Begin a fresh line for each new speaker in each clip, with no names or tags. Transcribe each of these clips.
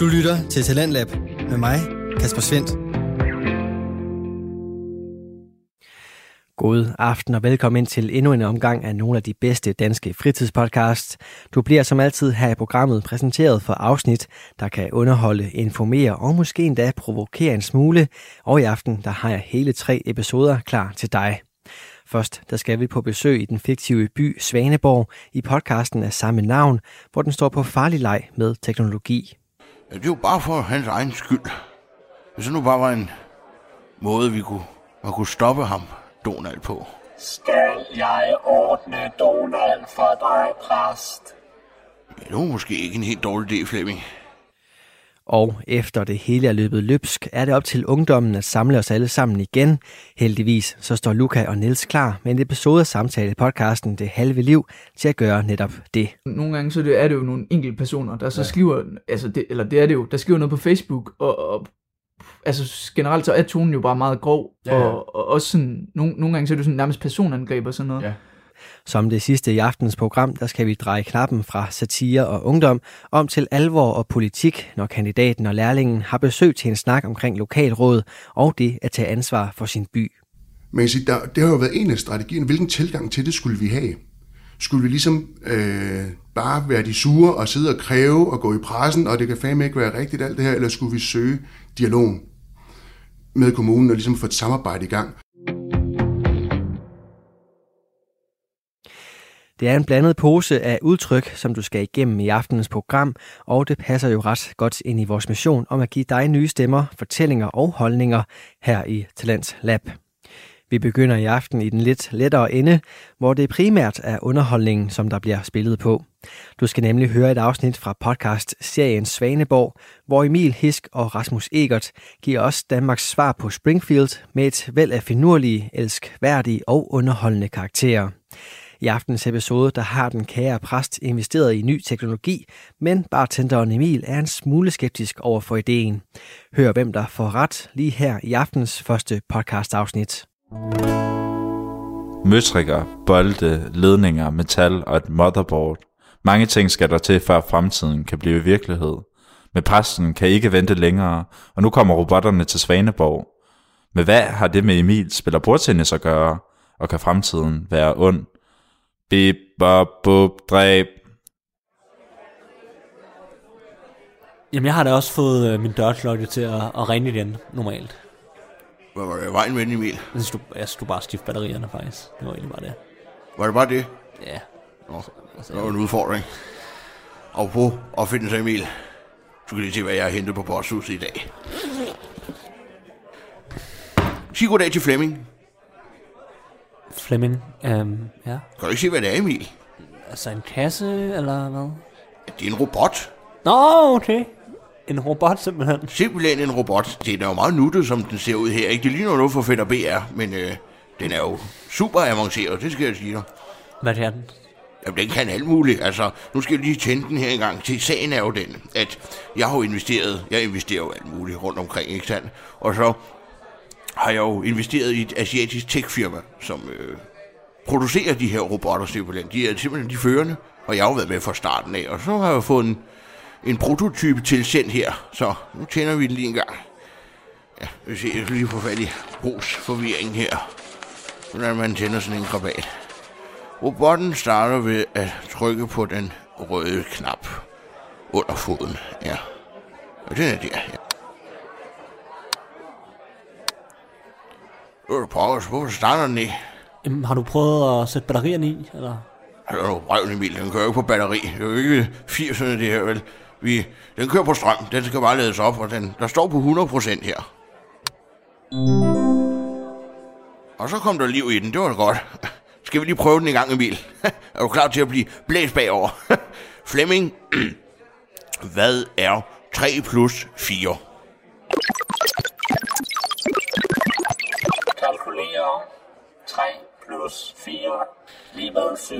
Du lytter til Talentlab med mig, Kasper Svendt.
God aften og velkommen ind til endnu en omgang af nogle af de bedste danske fritidspodcasts. Du bliver som altid her i programmet præsenteret for afsnit, der kan underholde, informere og måske endda provokere en smule. Og i aften der har jeg hele tre episoder klar til dig. Først der skal vi på besøg i den fiktive by Svaneborg i podcasten af samme navn, hvor den står på farlig leg med teknologi.
Ja, det jo bare for hans egen skyld. Hvis det nu bare var en måde, vi kunne, man kunne stoppe ham, Donald, på.
Skal jeg ordne Donald for dig, præst?
Ja, det var måske ikke en helt dårlig idé, Flemming.
Og efter det hele er løbet løbsk, er det op til ungdommen at samle os alle sammen igen. Heldigvis så står Luca og Niels klar med en episode af samtale podcasten Det Halve Liv til at gøre netop det.
Nogle gange så er det, er jo nogle enkelte personer, der så ja. skriver, altså det, eller det er det jo, der skriver noget på Facebook, og, og altså generelt så er tonen jo bare meget grov, ja, ja. Og, og også sådan, nogle, nogle gange så er det sådan nærmest personangreb og sådan noget. Ja.
Som det sidste i aftens program, der skal vi dreje knappen fra satire og ungdom om til alvor og politik, når kandidaten og lærlingen har besøg til en snak omkring lokalråd og det at tage ansvar for sin by.
Men jeg der, det har jo været en af strategierne. Hvilken tilgang til det skulle vi have? Skulle vi ligesom øh, bare være de sure og sidde og kræve og gå i pressen, og det kan fandme ikke være rigtigt alt det her, eller skulle vi søge dialogen med kommunen og ligesom få et samarbejde i gang?
Det er en blandet pose af udtryk, som du skal igennem i aftenens program, og det passer jo ret godt ind i vores mission om at give dig nye stemmer, fortællinger og holdninger her i Talents Lab. Vi begynder i aften i den lidt lettere ende, hvor det primært er underholdningen, som der bliver spillet på. Du skal nemlig høre et afsnit fra podcast-serien Svaneborg, hvor Emil Hisk og Rasmus Egert giver os Danmarks svar på Springfield med et væld af finurlige, elskværdige og underholdende karakterer. I aftens episode der har den kære præst investeret i ny teknologi, men bartenderen Emil er en smule skeptisk over for ideen. Hør hvem der får ret lige her i aftens første podcast afsnit.
Møtrikker, bolde, ledninger, metal og et motherboard. Mange ting skal der til, før fremtiden kan blive virkelighed. Men præsten kan ikke vente længere, og nu kommer robotterne til Svaneborg. Men hvad har det med Emil spiller bordtennis at gøre, og kan fremtiden være ond? Bip, bop, bup, dræb.
Jamen, jeg har da også fået øh, min dørklokke til at, at ringe igen, normalt.
Hvad var det vejen med den, Emil?
Jeg synes, du, jeg synes, du bare stift batterierne, faktisk. Det var egentlig bare det.
Var det bare det?
Ja.
Nå, det var en udfordring. Og på opfindelser, Emil. Du kan lige se, hvad jeg har hentet på posthuset i dag. Sig goddag til Flemming.
Flemming, øhm, ja.
Kan du ikke se, hvad det er, Emil?
Altså en kasse, eller hvad?
Ja, det er en robot.
Nå, okay. En robot simpelthen.
Simpelthen en robot. Det er jo meget nuttet, som den ser ud her. Ikke? Det ligner noget for og BR, men øh, den er jo super avanceret, det skal jeg sige dig.
Hvad er den?
Jamen, den kan alt muligt. Altså, nu skal jeg lige tænde den her en gang til. Sagen er jo den, at jeg har jo investeret, jeg investerer jo alt muligt rundt omkring, ikke sandt? Og så har jeg jo investeret i et asiatisk tech-firma, som øh, producerer de her robotter simpelthen. De er simpelthen de førende, og jeg har jo været med fra starten af. Og så har jeg fået en, en prototype tilsendt her, så nu tænder vi den lige en gang. Ja, vi ser, jeg skal lige få fat i brugsforvirringen her. Hvordan man tænder sådan en krabat. Robotten starter ved at trykke på den røde knap under foden. Ja, og den er der, ja. Øh, pokkers, hvorfor starter den ikke?
Jamen, har du prøvet at sætte batterierne i, eller?
Hør nu, røven Emil, den kører jo ikke på batteri. Det er jo ikke 80'erne det her, vel? Vi, den kører på strøm, den skal bare lades op, og den, der står på 100% her. Og så kom der liv i den, det var godt. Skal vi lige prøve den en gang, Emil? er du klar til at blive blæst bagover? Flemming, hvad er 3 plus 4?
Kalkulere 3 plus 4 lige med 7.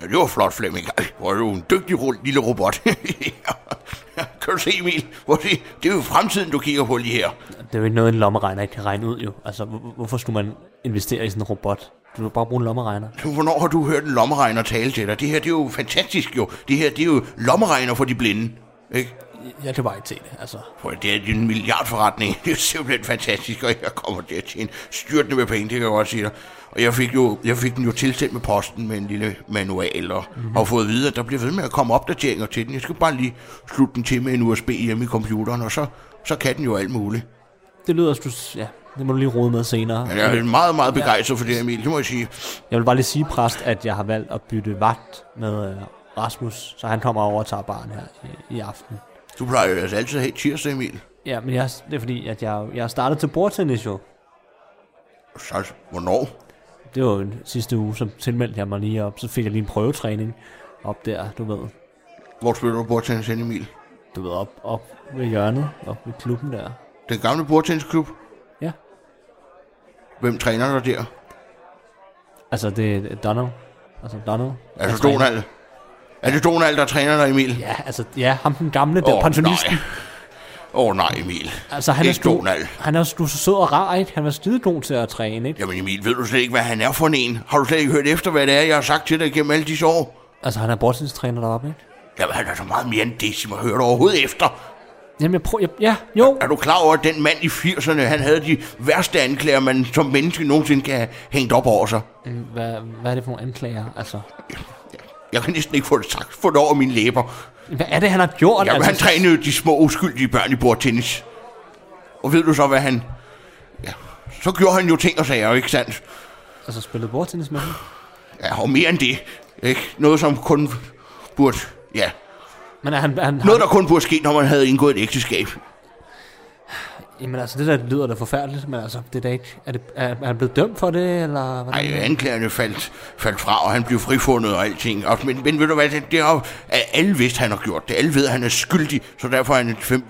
Ja, det var flot, Flemming. Ej, Hvor er du en dygtig lille robot. kan du se, Emil? Hvor det, det er jo fremtiden, du kigger på lige her.
Det er jo ikke noget, en lommeregner ikke kan regne ud, jo. Altså, hvor- hvorfor skulle man investere i sådan en robot? Du vil bare bruge en lommeregner.
Du, Hvornår har du hørt en lommeregner tale til dig? Det her, det er jo fantastisk jo. Det her, det er jo lommeregner for de blinde. Ikke?
Jeg kan bare ikke se det, altså.
At- det er en milliardforretning. Det er simpelthen fantastisk, og jeg kommer til at tjene styrtende med penge, det kan jeg godt sige dig. Og jeg fik, jo, jeg fik den jo tilsendt med posten med en lille manual, og mm-hmm. har fået at vide, at der bliver ved med at komme opdateringer til den. Jeg skal bare lige slutte den til med en USB hjemme i computeren, og så, så kan den jo alt muligt.
Det lyder, du... Ja, det må du lige rode med senere.
Men jeg er meget, meget begejstret for det Emil, det må jeg sige.
Jeg vil bare lige sige, præst, at jeg har valgt at bytte vagt med øh, Rasmus, så han kommer over og tager barn her i, i aften.
Du plejer jo altså altid at have tirsdag, Emil.
Ja, men jeg, det er fordi, at jeg, jeg har startet til bordtennis jo.
Så, hvornår?
Det var jo den sidste uge, så tilmeldte jeg mig lige op. Så fik jeg lige en prøvetræning op der, du ved.
Hvor spiller du bordtennis hen, Emil?
Du ved, op, op ved hjørnet, op ved klubben der.
Den gamle bordtennisklub?
Ja.
Hvem træner dig der?
Altså, det er Donald. Altså, Donald.
Altså. Donald? Er det Donald, der træner dig, Emil?
Ja, altså, ja, ham den gamle, der
Åh,
pensionisten.
nej. Åh oh, nej, Emil.
Altså, han er,
Ikke
stor,
Donald.
han er du er så sød og rar, ikke? Han var skide god til at træne, ikke?
Jamen Emil, ved du slet ikke, hvad han er for en? Har du slet ikke hørt efter, hvad det er, jeg har sagt til dig gennem alle disse år?
Altså, han er bordtennistræner deroppe, ikke?
Jamen, han er så meget mere end det, som har hørt overhovedet efter.
Jamen, jeg prøver... Jeg, ja, jo.
Er du klar over, at den mand i 80'erne, han havde de værste anklager, man som menneske nogensinde kan have hængt op over sig?
Mm, Hvad, hvad er det for nogle anklager? Altså,
Jeg kan næsten ikke få det sagt. Få det over mine læber.
hvad er det, han har gjort?
Jamen,
altså,
han trænede de små uskyldige børn i bordtennis. Og ved du så, hvad han... Ja, så gjorde han jo ting og sager, ikke sandt?
Altså, spillede bordtennis med ham?
Ja, og mere end det. Ikke? Noget, som kun burde... Ja,
Men er han... han
noget, der kun burde ske, når man havde indgået et ægteskab.
Jamen, altså, det der lyder da forfærdeligt, men altså, det er da ikke... Er, det, er, er han blevet dømt for det, eller... Hvordan?
Ej, anklagerne faldt, faldt fra, og han blev frifundet og alting. Og, men, men ved du hvad, det, det er jo, at alle vidste, han har gjort det. Alle ved, at han er skyldig, så derfor er han fem,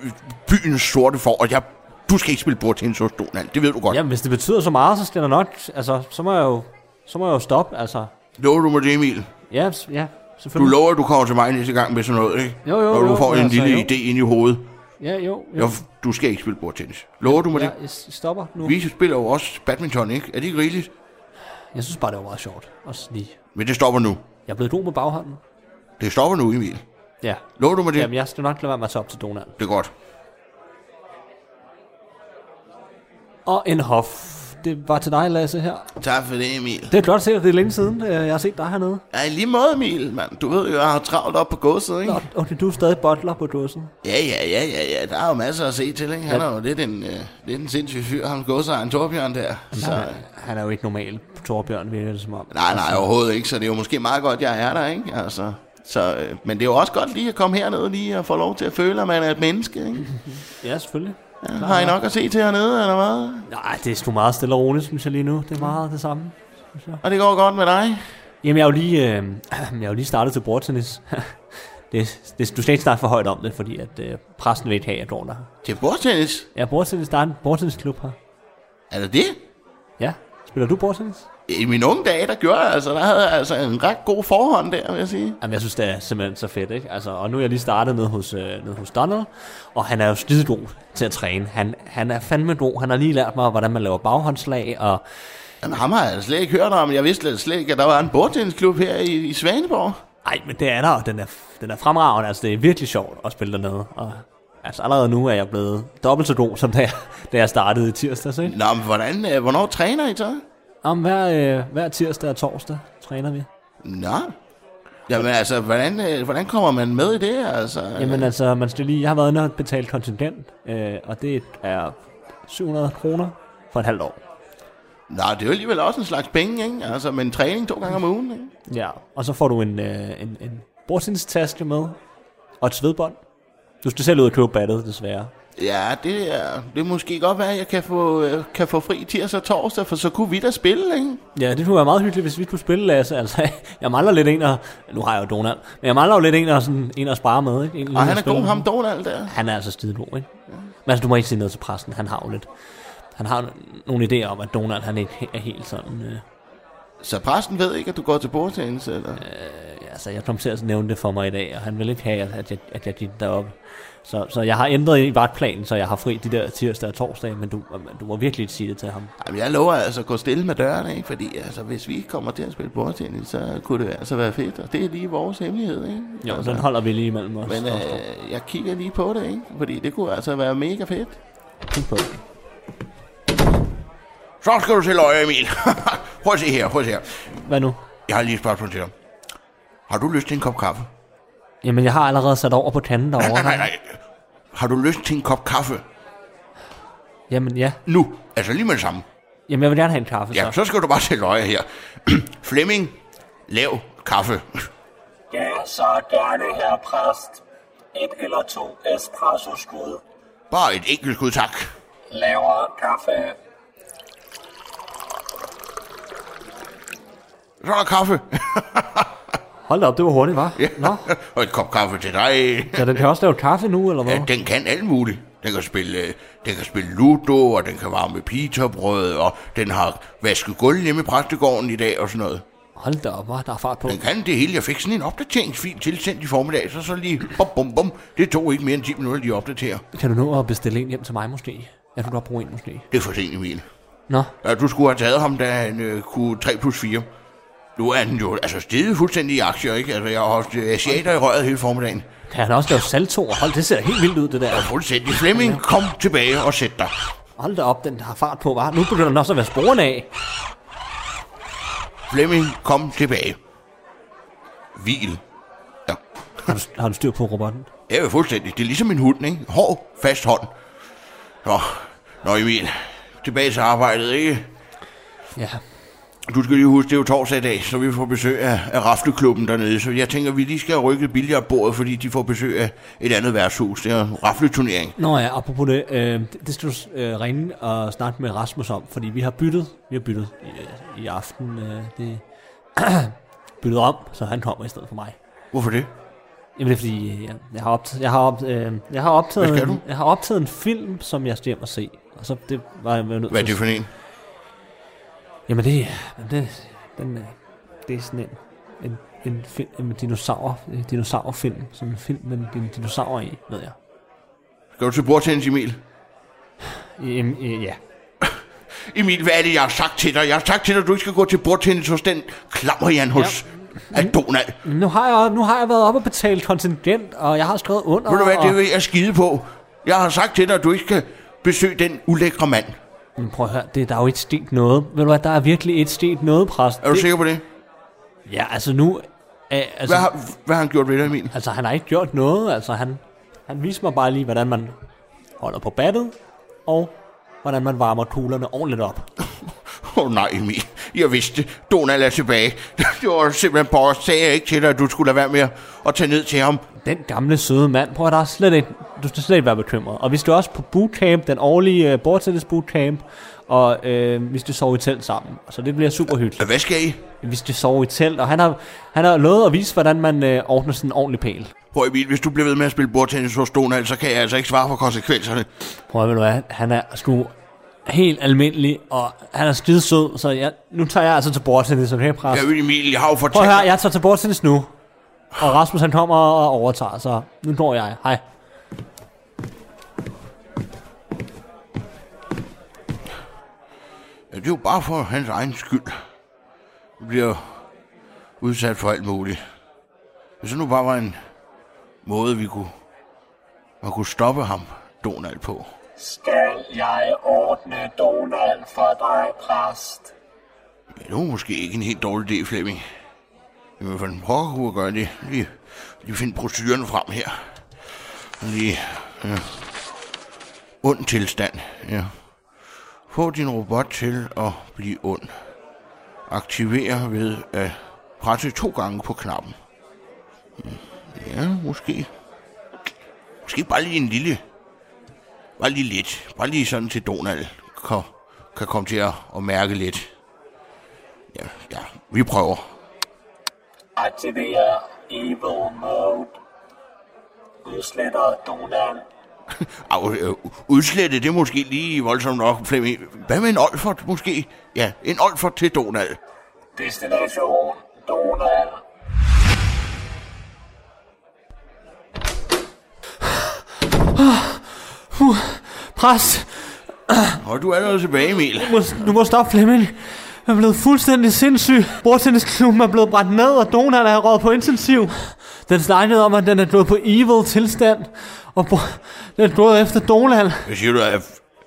byens sorte for, og jeg, du skal ikke spille bordtennis hos Donald, det ved du godt.
Jamen, hvis det betyder så meget, så skal der nok... Altså, så må jeg jo... Så må jeg jo stoppe, altså.
Lover du mig det, Emil?
Ja, ja,
Du
selvfølgelig.
lover, at du kommer til mig næste gang med sådan noget, ikke?
Jo, jo,
Når du
jo,
får en
altså,
lille
jo.
idé ind i hovedet.
Ja, jo, jo.
Jo, du skal ikke spille bordtennis. Lover du mig
Ja,
det?
jeg stopper nu.
Vi spiller jo også badminton, ikke? Er det ikke rigeligt?
Jeg synes bare, det var meget sjovt. Også lige.
Men det stopper nu.
Jeg er blevet god med baghånden.
Det stopper nu, Emil.
Ja.
Lover du mig det?
Jamen, jeg skal nok lade være med at tage op til Donald.
Det er godt.
Og en hof. Det var til dig, Lasse, her.
Tak for det, Emil.
Det er godt at det er længe siden, øh, jeg har set dig hernede.
Ja, i lige måde, Emil, mand. Du ved jo, jeg har travlt op på godset, ikke?
Og, og du er stadig butler på dåsen.
Ja, ja, ja, ja, ja. Der er jo masser at se til, ikke? Han er jo lidt en, øh, lidt en sindssyg fyr, ham godsejeren Torbjørn der. Så,
Han, han er jo ikke normal Torbjørn, virker det som om.
nej, nej, overhovedet ikke. Så det er jo måske meget godt, jeg er der, ikke? Altså, så, øh, men det er jo også godt lige at komme herned lige og få lov til at føle, at man er et menneske, ikke?
Ja, selvfølgelig.
Ja, har I nok at se til hernede, eller hvad?
Nej, det er sgu meget stille og roligt, synes jeg lige nu. Det er meget det samme.
Og det går godt med dig?
Jamen, jeg er jo lige, øh, jeg er jo lige startet til bordtennis. det, det, du skal ikke snakke for højt om det, fordi at øh, præsten vil ikke have, at jeg går der.
Til bordtennis?
Ja, bordtennis, der er en bordtennisklub her.
Er det det?
Ja. Spiller du bordtennis?
I mine unge dage, der gjorde jeg altså, der havde jeg altså en ret god forhånd der, vil jeg sige.
Jamen, jeg synes, det er simpelthen så fedt, ikke? Altså, og nu er jeg lige startet ned hos, øh, ned hos Donald, og han er jo skide god til at træne. Han, han er fandme god. Han har lige lært mig, hvordan man laver baghåndslag, og
Jamen, ham har jeg slet ikke hørt om. Jeg vidste slet ikke, at der var en bordtennisklub her i, i Svaneborg.
ej, men det er der, og den er, den er fremragende. Altså, det er virkelig sjovt at spille dernede. Og, altså, allerede nu er jeg blevet dobbelt så god, som da jeg, da jeg startede i tirsdags, ikke?
Nå, men hvordan, øh, hvornår træner I så?
Om hver, øh, hver tirsdag og torsdag træner vi.
Nå. Jamen altså, hvordan, øh, hvordan kommer man med i det? Altså,
Jamen altså, man skal lige, jeg har været inde og betalt kontingent, øh, og det er 700 kroner for et halvt år.
Nå, det er jo alligevel også en slags penge, ikke? Altså, men træning to gange om ugen, ikke?
Ja, og så får du en, øh, en, en bordtennstaske med, og et svedbånd. Du skal selv ud og købe battet, desværre.
Ja, det er, det måske godt være, at jeg kan få, øh, kan få fri tirsdag og torsdag, for så kunne vi da spille, ikke?
Ja, det kunne være meget hyggeligt, hvis vi kunne spille, Lasse. Altså, jeg mangler lidt en at... Nu har jeg jo Donald. Men jeg mangler jo lidt en at, sådan, en at spare med, ikke? En,
Og
lige
han er god, ham Donald der.
Han er altså skide god, ikke? Men altså, du må ikke sige noget til præsten. Han har jo lidt... Han har nogle idéer om, at Donald han ikke er helt sådan... Øh,
Så præsten ved ikke, at du går til bordtennis, eller?
Altså, jeg kom til at nævne det for mig i dag, og han vil ikke have, at jeg, at jeg gik deroppe. Så, så jeg har ændret i vagtplanen, så jeg har fri de der tirsdag og torsdag, men du, du må virkelig ikke sige det til ham.
Jamen, jeg lover altså at gå stille med dørene, ikke? Fordi altså, hvis vi kommer til at spille bordtennis, så kunne det altså være fedt. Og det er lige vores hemmelighed, ikke?
Jo,
altså,
den holder vi lige imellem os.
Men øh, jeg kigger lige på det, ikke? Fordi det kunne altså være mega fedt.
Kig på det.
Så skal du til løje, Emil. prøv at se her, prøv at se her.
Hvad nu?
Jeg har lige et spørgsmål til dig. Har du lyst til en kop kaffe?
Jamen, jeg har allerede sat over på kanden derovre.
nej, nej, nej. Har du lyst til en kop kaffe?
Jamen, ja.
Nu. Altså lige med det samme.
Jamen, jeg vil gerne have en kaffe,
Ja,
så.
så skal du bare til løje her. Flemming, lav kaffe.
Ja, så gerne, herre præst. Et eller to espresso-skud.
Bare et enkelt skud, tak.
Laver kaffe.
Så er der kaffe.
Hold da op, det var hurtigt, var?
Ja.
Nå,
Og et kop kaffe til dig.
så den kan også lave kaffe nu, eller hvad?
Ja, den kan alt muligt. Den kan spille, øh, den kan spille ludo, og den kan varme pitabrød, og den har vasket gulv hjemme i præstegården i dag og sådan noget.
Hold da op, der er fart på.
Den kan det hele. Jeg fik sådan en opdateringsfil tilsendt i formiddag, så så lige bum, bum, bum. Det tog ikke mere end 10 minutter lige at opdatere.
Kan du nå at bestille en hjem til mig, måske? Jeg kunne godt bruge en, måske.
Det er for sent, Emil.
Nå,
Ja, du skulle have taget ham, da han øh, kunne 3 plus 4. Nu er han jo altså stedet fuldstændig i aktier, ikke? Altså, jeg har haft øh, asiater i røret hele formiddagen.
kan han også lave saltoer? Hold, det ser helt vildt ud, det der.
Fuldstændig. Flemming, kom tilbage og sæt dig.
Hold da op, den har fart på, var. Nu begynder den også at være sporene af.
Flemming, kom tilbage. Hvil. Ja.
Har du, har du styr på robotten?
Er jo fuldstændig. Det er ligesom en hund, ikke? Hård, fast hånd. Nå, Nå Emil. Tilbage til arbejdet, ikke?
Ja.
Du skal lige huske, det er jo torsdag i dag, så vi får besøg af, af Rafleklubben dernede. Så jeg tænker, vi lige skal rykke billiardbordet, fordi de får besøg af et andet værtshus. Det er rafleturnering.
Nå ja, apropos det, øh, det, skal du øh, ringe og snakke med Rasmus om, fordi vi har byttet, vi har byttet i, i aften, øh, det byttet om, så han kommer i stedet for mig.
Hvorfor det?
Jamen det er fordi, øh, jeg, jeg har optaget, jeg har, op, øh, jeg har optaget, en,
du?
jeg har optaget en film, som jeg skal hjem og se, og så det var jeg nødt
Hvad er det for en?
Jamen det, det, den, øh, det er sådan en, en, en, film, en dinosaur, en dinosaurfilm, sådan en film med en dinosaur i, ved jeg.
Skal du til bordtennis, Emil?
Jamen, øh, ja.
Emil, hvad er det, jeg har sagt til dig? Jeg har sagt til dig, at du ikke skal gå til bordtennis hos den klammerjan hos ja. Donald.
Men Nu har, jeg, nu har jeg været oppe og betalt kontingent, og jeg har skrevet under.
Ved du hvad,
og,
det vil jeg skide på. Jeg har sagt til dig, at du ikke skal besøge den ulækre mand.
Men prøv at høre, det, der er jo ikke sket noget. Ved du hvad, der er virkelig ikke sket noget, præst.
Er du
det,
sikker på det?
Ja, altså nu... Øh, altså,
Hvad har, hvad har han gjort ved dig, Emil?
altså, han har ikke gjort noget. Altså, han, han viste mig bare lige, hvordan man holder på battet, og hvordan man varmer kuglerne ordentligt op.
Åh oh, nej, Emil. Jeg vidste, Donald er tilbage. Det var simpelthen på sagde jeg ikke til dig, at du skulle lade være med at tage ned til ham.
Den gamle søde mand, prøv at der er slet ikke, du skal slet ikke være bekymret. Og vi skal også på bootcamp, den årlige uh, bordtennis bootcamp, og øh, vi skal sove i telt sammen. Så det bliver super hyggeligt.
Hvad skal I?
Vi skal sove i telt, og han har, han har lovet at vise, hvordan man øh, ordner sådan en ordentlig pæl.
Prøv Emil, hvis du bliver ved med at spille bordtennis hos Donald, så kan jeg altså ikke svare for konsekvenserne.
Prøv at hvad, han er sgu helt almindelig, og han er skide sød, så jeg, nu tager jeg altså til bordtennis, okay, pres?
Ja, Emil, jeg har jo
Prøv
fortalt
at høre, jeg tager til bordtennis nu. Og Rasmus han kommer og overtager, så nu går jeg. Hej.
Ja, det er jo bare for hans egen skyld. Han bliver udsat for alt muligt. Hvis det nu bare var en måde, vi kunne, man kunne stoppe ham, Donald, på.
Skal jeg ordne Donald for dig, præst?
Ja, det var måske ikke en helt dårlig idé, Flemming. Jamen, hvordan den pokker kunne jeg gøre det. Lige, lige finde proceduren frem her. Lige... Ja. ond tilstand. Ja. Få din robot til at blive ond. Aktiver ved at presse to gange på knappen. Hmm, ja, måske. Måske bare lige en lille... Bare lige lidt. Bare lige sådan til Donald kan, kan komme til at, at mærke lidt. Ja, ja, vi prøver.
Aktiver Evil Mode. Udsletter Donald.
Au, øh, udslette, det er måske lige voldsomt nok, Flemming. Hvad med en Olfert, måske? Ja, en Olfert til Donald.
Destination Donald.
Præst,
Og du er allerede tilbage, Emil.
du må, du må stoppe Flemming. Jeg er blevet fuldstændig sindssyg. Bordtennisklubben er blevet brændt ned, og Donald er råd på intensiv. Den lejlighed om, at den er gået på evil tilstand. Og den er gået efter Donald.
Hvad siger du? Er,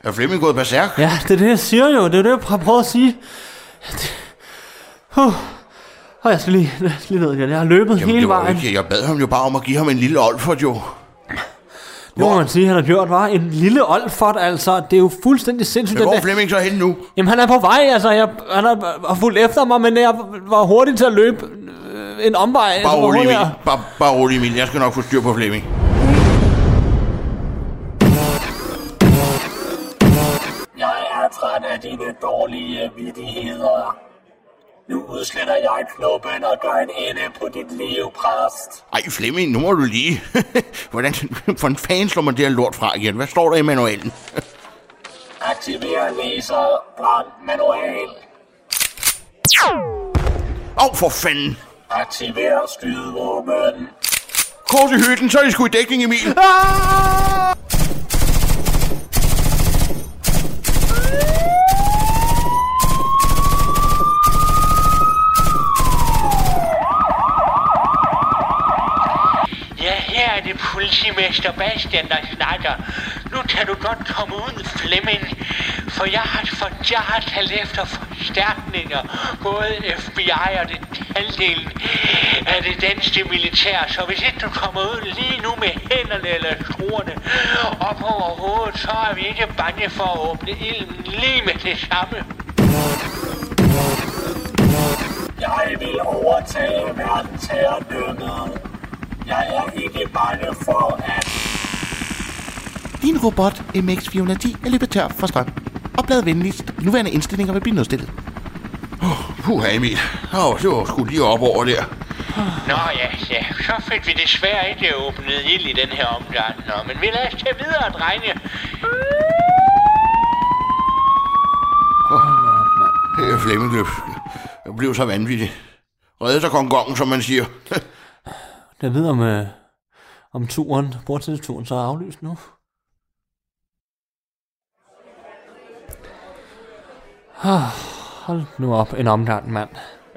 er Flemming gået berserk?
Ja, det er det, jeg siger jo. Det er det, jeg har prøvet at sige. Det... Uh. Og jeg skal lige, lige ned igen. Jeg har løbet
Jamen,
hele vejen.
ikke, jeg bad ham jo bare om at give ham en lille Olfert, jo.
Det må man sige, han har gjort, var En lille Olfert, altså. Det er jo fuldstændig sindssygt.
Men hvor er Flemming så henne nu?
Jamen, han er på vej, altså. Jeg, han har, har fulgt efter mig, men jeg var hurtig til at løbe øh, en omvej.
Bare
så var
rolig, Emil. Bare, bare rolig, Emil. Jeg skal nok få styr på Flemming.
Jeg er træt af dine dårlige vidtigheder. Nu udsletter jeg knuppen og gør en ende på dit liv, præst.
Ej, Flemming, nu må du lige. Hvordan for en fan slår man det her lort fra igen? Hvad står der i manualen?
Aktiver laser brand manual.
Åh, oh, for fanden.
Aktiver skydevåben.
Kors i hytten, så er de sgu i dækning, Emil.
Ja, her er det er Bastian, der snakker. Nu kan du godt komme ud, Flemming, for jeg har, for jeg har talt efter forstærkninger. Både FBI og det halvdelen af det danske militær. Så hvis ikke du kommer ud lige nu med hænderne eller skruerne op over hovedet, så er vi ikke bange for at åbne ilden lige med det samme.
Jeg vil overtage verdensherredømmet. Jeg er ikke bange for at...
Din robot MX410 er løbet tør for strøm. Oplad venligst. De nuværende indstillinger vil blive nødstillet.
Puh, Emil. Åh, oh, det var sgu lige op over der.
Nå ja, ja, så fik vi desværre ikke åbnet ild i den her omgang. Nå, men vi lader os tage videre, drenge.
Her Flemming løb. Jeg blev så vanvittig. Redde sig kongongen, som man siger.
Jeg ved om, øh, om turen, bordtidsturen, så er aflyst nu. Ah, Hold nu op en omgang, mand.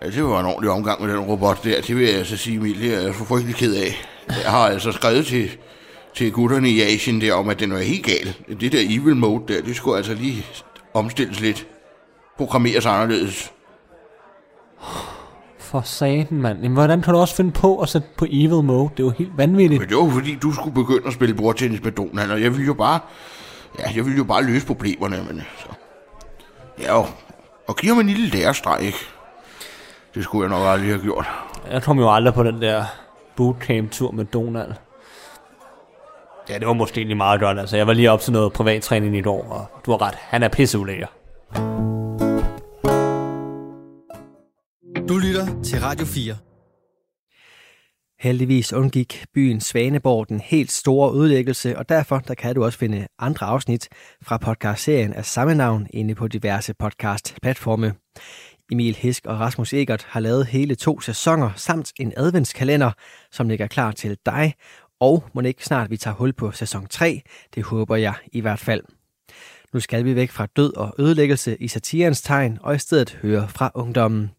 Ja, det var en ordentlig omgang med den robot der. Det vil jeg altså sige, Emil. Det er jeg så frygtelig ked af. Jeg har altså skrevet til, til gutterne i Asien der om, at den var helt gal. Det der evil mode der, det skulle altså lige omstilles lidt. Programmeres anderledes.
For satan, mand. Jamen, hvordan kan du også finde på at sætte på evil mode? Det er jo helt vanvittigt.
Men det var jo fordi, du skulle begynde at spille bordtennis med Donald, og jeg ville jo bare... Ja, jeg ville jo bare løse problemerne, men så... Ja, og, og give ham en lille lærestreg, ikke? Det skulle jeg nok aldrig have gjort.
Jeg kom jo aldrig på den der bootcamp-tur med Donald. Ja, det var måske egentlig meget godt. Altså, jeg var lige op til noget privattræning i et år, og du har ret. Han er pisseulækker.
Du lytter til Radio 4.
Heldigvis undgik byen Svaneborg den helt store ødelæggelse, og derfor der kan du også finde andre afsnit fra podcastserien af samme navn inde på diverse podcast-platforme. Emil Hisk og Rasmus Egert har lavet hele to sæsoner samt en adventskalender, som ligger klar til dig, og må ikke snart vi tager hul på sæson 3, det håber jeg i hvert fald. Nu skal vi væk fra død og ødelæggelse i satirens tegn, og i stedet høre fra ungdommen.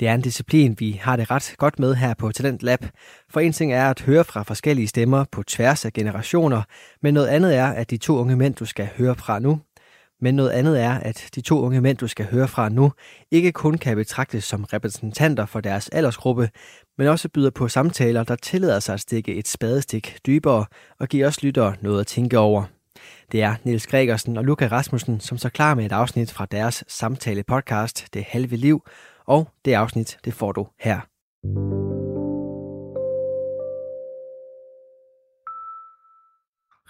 Det er en disciplin, vi har det ret godt med her på Talent Lab. For en ting er at høre fra forskellige stemmer på tværs af generationer, men noget andet er, at de to unge mænd, du skal høre fra nu, men noget andet er, at de to unge mænd, du skal høre fra nu, ikke kun kan betragtes som repræsentanter for deres aldersgruppe, men også byder på samtaler, der tillader sig at stikke et spadestik dybere og give os lyttere noget at tænke over. Det er Niels Gregersen og Luca Rasmussen, som så klar med et afsnit fra deres samtale-podcast Det Halve Liv, og det afsnit, det får du her.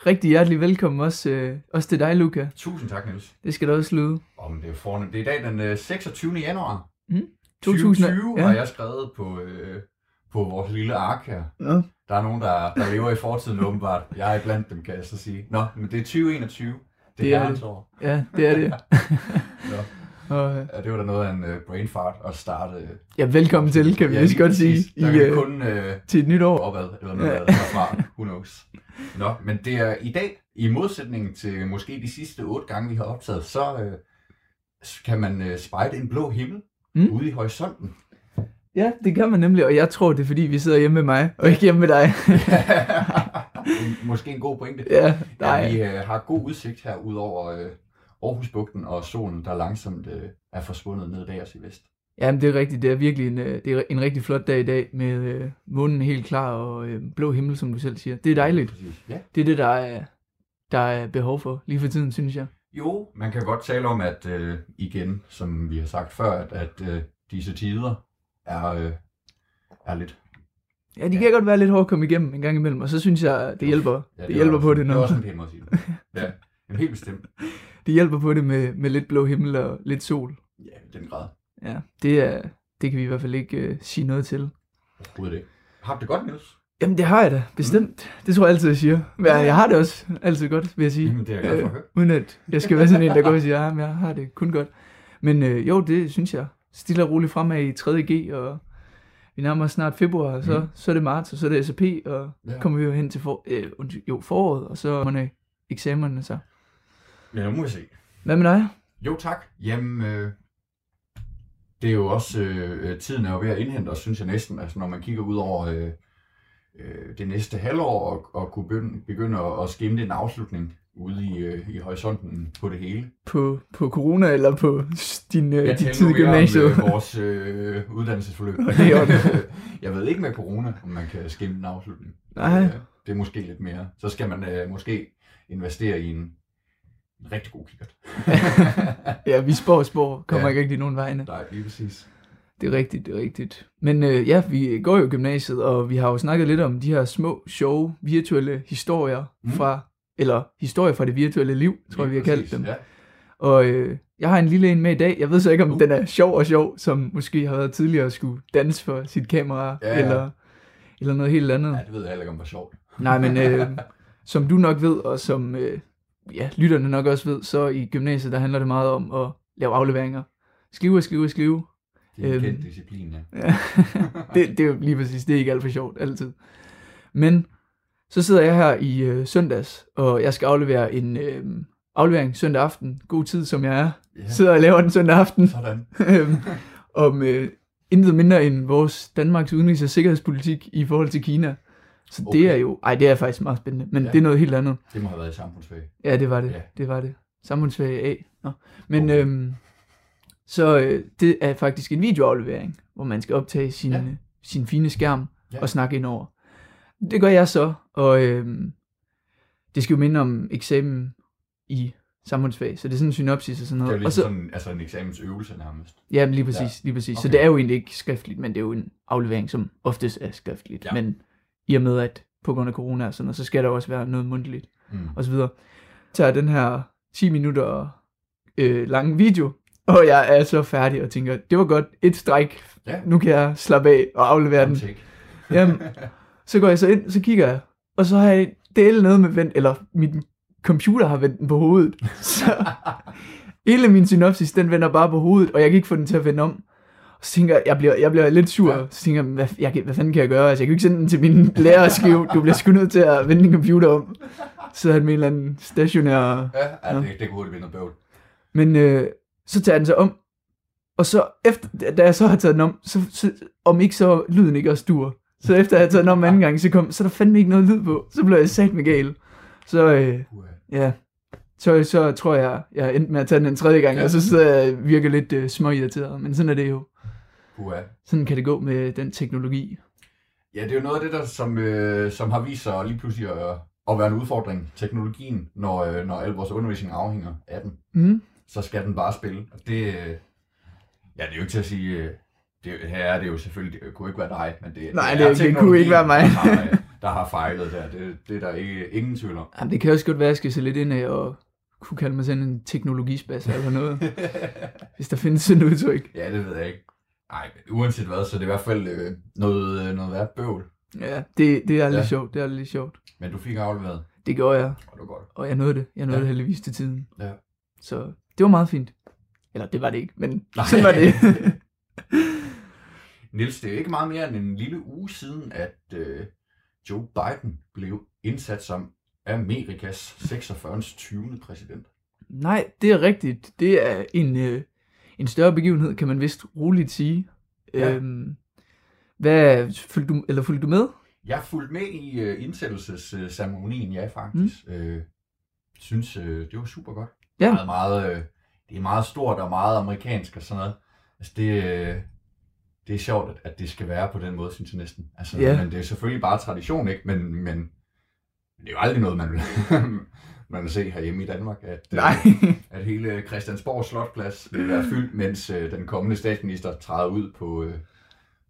Rigtig hjertelig velkommen også, øh, også til dig, Luca.
Tusind tak, Niels.
Det skal du også lyde.
Om det er fornemt. Det er i dag den øh, 26. januar.
Mm.
2020
ja.
har jeg skrevet på, øh, på vores lille ark her.
Ja.
Der er nogen, der, der lever i fortiden åbenbart. Jeg er blandt dem, kan jeg så sige. Nå, men det er 2021. Det,
Det er
er herrens
det.
år.
Ja, det er det.
Nå.
Øh,
Ja, det var da noget af en uh, brain fart at starte. øh,
ja, velkommen til, kan vi
Ja,
lige godt sige,
præcis.
i,
Der kan
øh,
kun øh,
til et nyt år.
opad, eller noget
Ja.
derfra. Who knows. Nå, men det er i dag, i modsætning til måske de sidste otte gange, vi har optaget, så øh, kan man øh, spejde en blå himmel
Mm.
mm. ude i horisonten.
Ja, det kan man nemlig, og jeg tror, det er fordi, vi sidder hjemme med mig, og ikke hjemme med dig.
En- Måske en god pointe.
Ja, nej.
ja vi øh, har god udsigt her ud over øh, Aarhusbugten og solen, der langsomt øh, er forsvundet ned bag os i vest.
Jamen, det er rigtigt. Det er virkelig en, øh, det er en rigtig flot dag i dag, med øh, månen helt klar og øh, blå himmel, som du selv siger. Det er dejligt.
Præcis. Ja.
Det er det, der er, der er behov for lige for tiden, synes jeg.
Jo, man kan godt tale om, at øh, igen, som vi har sagt før, at, at øh, disse tider er, øh, er lidt...
Ja, de kan godt være lidt hårdt at komme igennem en gang imellem, og så synes jeg, det hjælper,
Ja,
det
er
hjælper
også,
på det,
Det er også en pæn måde at sige det. Ja, helt bestemt.
det hjælper på det med, med lidt blå himmel og lidt sol.
Ja, i den grad.
Ja, det, er, det kan vi i hvert fald ikke uh, sige noget til.
Overhovedet ikke. Har du det godt, Niels?
Jamen, det har jeg da, bestemt. Det tror jeg altid, jeg siger. Men jeg, har det også altid godt, vil jeg sige.
Jamen, det er jeg glad for at høre.
uden at jeg skal være sådan en, der går og siger, at jeg har det kun godt. Men øh, jo, det synes jeg. Stille og roligt fremad i 3.G, og vi nærmer os snart februar, og så,
Mm.
så er det marts, og så er det SAP, og
Ja.
kommer vi jo hen til for, øh, jo, foråret, og så er eksamenerne så.
Ja, må vi se.
Hvad med dig?
Jo, tak. Jamen, øh, det er jo også, øh, øh, tiden er jo ved at indhente os, synes jeg næsten, altså når man kigger ud over øh, øh, det næste halvår og, og kunne begynde, begynde at, at skimme en afslutning ude i, øh, i horisonten på det hele.
På, på corona, eller på din, øh,
Jeg
din
taler
tid i gymnasiet?
øh, vores øh, uddannelsesforløb. Jeg ved ikke med corona, om man kan skimme en afslutning.
Nej.
Øh, det er måske lidt mere. Så skal man øh, måske investere i en, en rigtig god kikkert.
ja, vi spår og spår, kommer
Ja.
ikke rigtig nogen vegne.
Nej, lige præcis.
Det er rigtigt, det er rigtigt. Men øh, ja, vi går jo i gymnasiet, og vi har jo snakket lidt om de her små, sjove, virtuelle historier
Mm.
fra, eller historier fra det virtuelle liv, tror jeg, vi har
Lige
kaldt
præcis,
dem.
Ja.
Og øh, jeg har en lille en med i dag. Jeg ved så ikke, om
Uh.
den er sjov og sjov, som måske har været tidligere at skulle danse for sit kamera,
Ja, ja.
eller, eller noget helt andet.
ja, det ved jeg heller ikke, om var sjovt.
Nej, men øh, som du nok ved, og som øh, ja, lytterne nok også ved, så i gymnasiet, der handler det meget om at lave afleveringer. Skrive skrive skrive.
Det er en
Øhm,
kendt disciplin, ja.
Ja, det, det er jo lige præcis, det er ikke alt for sjovt, altid. Men så sidder jeg her i øh, søndags, og jeg skal aflevere en øh, aflevering søndag aften, god tid som jeg er,
Ja.
sidder og laver den søndag aften,
Sådan.
øhm, om øh, intet mindre end vores Danmarks udenrigs- og sikkerhedspolitik i forhold til Kina. Så okay. det er jo, ej det er faktisk meget spændende, men ja. Det er noget helt andet.
Det må have været i samfundsfag.
Ja, det var det. Ja. Det var det. Samfundsfag A. Nå. Men
Okay.
øhm, så øh, det er faktisk en videoaflevering, hvor man skal optage sin, ja.
Ja.
sin fine skærm ja. Og snakke ind over. Det gør jeg så, og øhm, det skal jo minde om eksamen i samfundsfag, så det er sådan en synopsis og sådan
Det er
noget.
jo
og
ligesom
så,
sådan altså en eksamensøvelse nærmest.
ja, lige præcis, ja. Lige præcis. Så
Okay.
det er jo egentlig ikke skriftligt, men det er jo en aflevering, som oftest er skriftligt. Ja. Men i og med, at på grund af corona og sådan noget, så skal der også være noget mundtligt
Mm.
og så videre. Tager den her 10 minutter øh, lange video, og jeg er så færdig og tænker, det var godt, et stræk,
Ja.
nu kan jeg slappe af og aflevere den. Jamen, så går jeg så ind, så kigger jeg, og så har jeg delt noget med vendt, eller min computer har vendt den på hovedet. Så hele min synopsis, den vender bare på hovedet, og jeg kan ikke få den til at vende om. Så tænker jeg, jeg bliver, jeg bliver lidt sur,
Ja.
så tænker jeg, hvad, jeg, hvad fanden kan jeg gøre? Altså, jeg kan ikke sende den til min lærer og skrive, du bliver sgu nødt til at vende din computer om. Så han med en eller anden stationær...
Ja, ja
Nå.
det, det kunne hurtigt blive noget bøvl.
Men øh, så tager den så om, og så efter, da jeg så har taget den om, så, så om ikke så lyden ikke også dur. Så efter jeg har taget den om anden gang, så, kom, så er der fandme ikke noget lyd på. Så blev jeg sat med gal. Så øh, ja, så, så tror jeg, jeg er endt med at tage den en tredje gang, ja.
Ja.
og så sidder jeg virker lidt øh, småirriteret. Men sådan er det jo.
Uha.
Sådan kan det gå med den teknologi.
Ja, det er jo noget af det, der, som, øh, som har vist sig lige pludselig at, at være en udfordring. Teknologien, når, øh, når al vores undervisning afhænger af den,
Mm.
så skal den bare spille. Og det, øh, ja, det er jo ikke til at sige, øh, det, her er det jo selvfølgelig, det kunne ikke være dig, men det,
Nej,
det, er
det- det kunne ikke være mig.
Der har, der har fejlet der, det, det er der ikke, ingen tvivl om.
Jamen, det kan også godt være, at jeg skal se lidt ind af og kunne kalde mig sådan en teknologispas eller noget. hvis der findes sådan et udtryk.
Ja, det ved jeg ikke. Nej, uanset hvad, så er det i hvert fald øh, noget, øh, noget værd bøvl.
Ja, det, det er aldrig ja. Sjovt. Det er aldrig sjovt.
Men du fik afleveret,
Det gjorde jeg.
og det var godt.
Og jeg nåede det. Jeg nåede ja. Det heldigvis til tiden.
Ja.
Så det var meget fint. Eller det var det ikke, men sådan var det.
Niels, det er ikke meget mere end en lille uge siden, at øh, Joe Biden blev indsat som Amerikas 46. 20. præsident.
Nej, det er rigtigt. Det er en, øh, en større begivenhed, kan man vist roligt sige.
Ja.
Øhm, hvad, fulgte du, eller fulgte du med?
Jeg har fulgt med i øh, indsættelsesceremonien, ja faktisk. Mm. Øh, synes, øh, det var super godt.
Ja.
Meget, meget, øh, det er meget stort og meget amerikansk og sådan noget. Altså det, øh, det er sjovt, at, det skal være på den måde, synes jeg næsten. Altså,
Ja.
Men det er selvfølgelig bare tradition, ikke? Men, men det er jo aldrig noget, man vil, man vil se herhjemme i Danmark, at, øh,
Nej.
at hele Christiansborg Slotplads vil være fyldt, mens øh, den kommende statsminister træder ud på øh,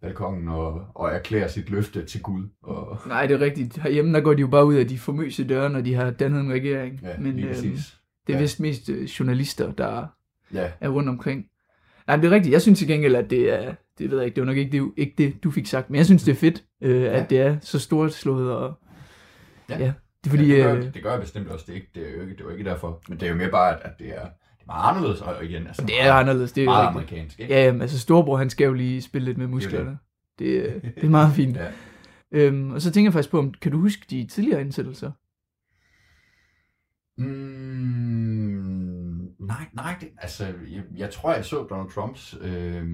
balkongen og, og erklærer sit løfte til Gud. Og,
Nej, det er rigtigt. Herhjemme, der går de jo bare ud af de famøse døre, når de har dannet en regering.
Ja,
Men
præcis.
det er
Ja.
vist mest øh, journalister, der
Ja.
er rundt omkring. Nej, det er rigtigt. Jeg synes til gengæld, at det er, det ved jeg ikke, det var nok ikke det, ikke det du fik sagt, men jeg synes, det er fedt, øh, ja. at det er så stort slået, og
Ja.
ja, det er fordi,
ja, det, gør,
øh,
det gør jeg bestemt også. Det er, ikke, det, er jo ikke, det er jo ikke derfor. Men det er jo mere bare, at, at det, er, det er meget anderledes. Og igen, altså,
det er anderledes, det er
meget
rigtigt.
amerikansk. Ikke?
Ja, jamen, altså storebror, han skal jo lige spille lidt med musklerne. Det, øh, det er meget fint.
ja.
øhm, og så tænker jeg faktisk på, om, kan du huske de tidligere indsættelser?
Mm, nej, nej, det, altså, jeg, jeg tror, jeg så Donald Trumps, øh,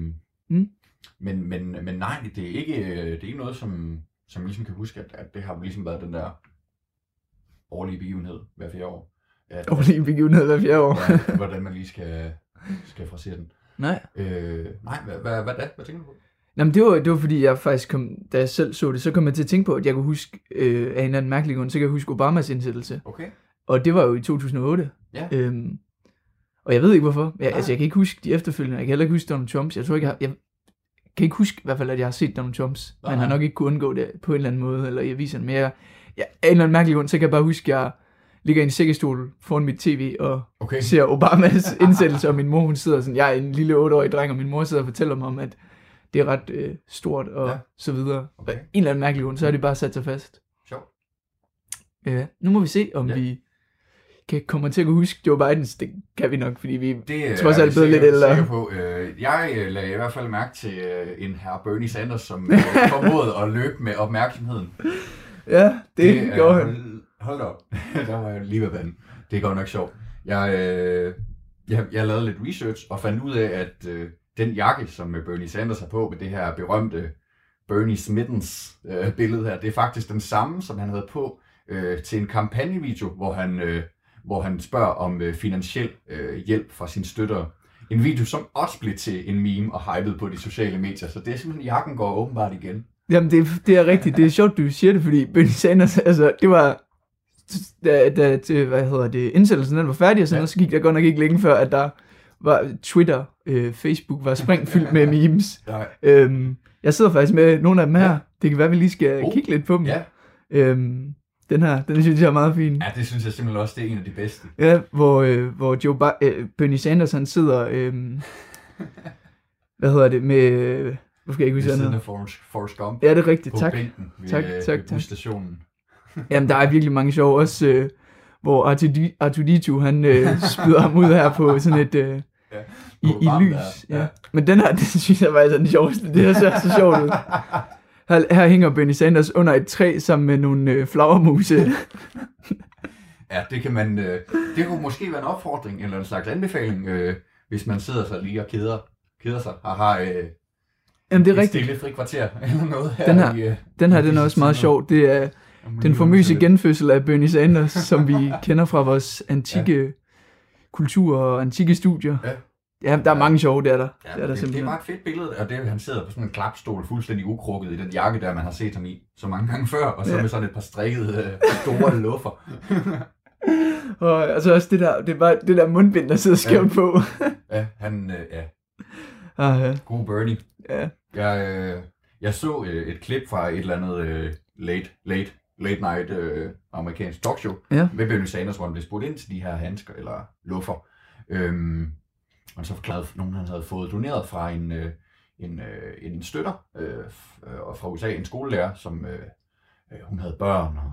Mm.
men, men, men nej, det er ikke, øh, det er ikke noget, som, som jeg ligesom kan huske, at, at det har ligesom været den der årlige begivenhed hver fjerde år. At,
Årlige begivenhed hver fjerde år.
ja, hvordan man lige skal, skal frasere den.
Nej.
Øh, nej, hvad, hvad, hvad, hvad tænker du på?
Jamen, det var, det var fordi, jeg faktisk kom, da jeg selv så det, så kom jeg til at tænke på, at jeg kunne huske, øh, af en eller anden mærkelig grund, så kan jeg huske Obamas indsættelse.
Okay.
Og det var jo i 2008.
Ja.
Øhm, og jeg ved ikke hvorfor. Jeg, altså, jeg kan ikke huske de efterfølgende. Jeg kan heller ikke huske Donald Trumps. Jeg tror ikke, jeg, jeg kan ikke huske i hvert fald, at jeg har set Donald Trumps.
Nej.
Man har nok ikke kunnet undgå det på en eller anden måde, eller i aviserne. Men jeg, jeg, af en eller anden mærkelig grund, så kan jeg bare huske, at jeg ligger i en sækkestol foran mit tv og
Okay.
ser Obamas indsættelse, og min mor hun sidder sådan, jeg er en lille 8-årig dreng, og min mor sidder og fortæller mig om, at det er ret øh, stort og
Ja.
ja. så videre.
Okay.
Og en eller anden mærkelig grund, så er det bare sat sig fast.
Sjovt.
Ja, nu må vi se, om
Ja.
ja. vi kan komme til at kunne huske Joe Bidens. Det kan vi nok, fordi vi
Det
trods
er
alt blevet lidt ældre.
sikker På. Øh, jeg øh, lagde i hvert fald mærke til øh, en herr Bernie Sanders, som øh, formåede at løbe med opmærksomheden.
Ja, det, det gjorde han.
Hold, hold op. Der var jeg lige ved vandet. Det er godt nok sjovt. Jeg, øh, jeg, jeg lavede lidt research og fandt ud af, at øh, den jakke, som Bernie Sanders har på med det her berømte Bernie Smittens øh, billede her, det er faktisk den samme, som han havde på øh, til en kampagnevideo, hvor han, øh, hvor han spørger om øh, finansiel øh, hjælp fra sine støttere. En video, som også blev til en meme og hypet på de sociale medier, så det er simpelthen, jakken går åbenbart igen.
Jamen, det, det er rigtigt. Det er sjovt, du siger det, fordi Bernie Sanders, altså, det var... Da, da til, hvad hedder det, indsættelsen den var færdig og sådan
Ja.
noget, så gik der godt nok ikke længe før, at der var Twitter, øh, Facebook var springfyldt med memes.
Nej.
Øhm, jeg sidder faktisk med nogle af dem her.
Ja.
Det kan være, vi lige skal
Oh.
kigge lidt på dem.
Ja,
Øhm, den her, den synes jeg er meget fin.
ja, det synes jeg simpelthen også, det er en af de bedste.
Ja, hvor, øh, hvor Joe Bi- øh, Bernie Sanders, han sidder, øh, hvad hedder det, med, hvor skal jeg ikke
Ved
huske
siden
andet?
af Forrest, Forrest Gump.
Ja, det er rigtigt,
på
tak.
bænken ved,
Tak,
øh,
tak,
ved
tak.
busstationen.
Jamen, der er virkelig mange sjove også, øh, hvor R2D- R2D2, han øh, spyder ham ud her på sådan et, øh,
Ja.
i, i lys.
der,
Ja.
ja.
Men den her, den synes jeg faktisk er den sjoveste. Det her ser så sjovt ud. Her, her hænger Bernie Sanders under et træ sammen med nogle øh, flagermuse.
Ja, det kan man, øh, det kunne måske være en opfordring, eller en slags anbefaling, øh, hvis man sidder så lige og keder, keder sig, og har øh,
Jamen, det er rigtigt.
stille frikvarter eller noget her.
Den her,
i, øh,
den her, den er også meget sjov. Det er den famøse genfødsel af Bernie Sanders, som vi kender fra vores antikke ja. kultur og antikke studier.
Ja.
Ja, der er mange sjove, det er der.
Ja,
det er der
det, det er
simpelthen.
bare et fedt billede, og det er, han sidder på sådan en klapstol, fuldstændig ukrukket i den jakke der, man har set ham i så mange gange før, og så
Ja.
med sådan et par strikkede øh, store luffer.
Og altså også det der, det er bare det der mundbind, der sidder skævt
Ja.
på.
Ja, han, øh, ja,
ah, ja.
god Bernie.
Ja.
Jeg, øh, jeg så øh, et klip fra et eller andet øh, late, late, late night øh, amerikansk talkshow
Ja.
med Bernie Sanders, hvor han blev spurgt ind til de her handsker eller luffer. Øhm, og så forklarede nogen, han havde fået doneret fra en, øh, en, øh, en støtter øh, øh, og fra USA, en skolelærer, som øh, øh, hun havde børn og,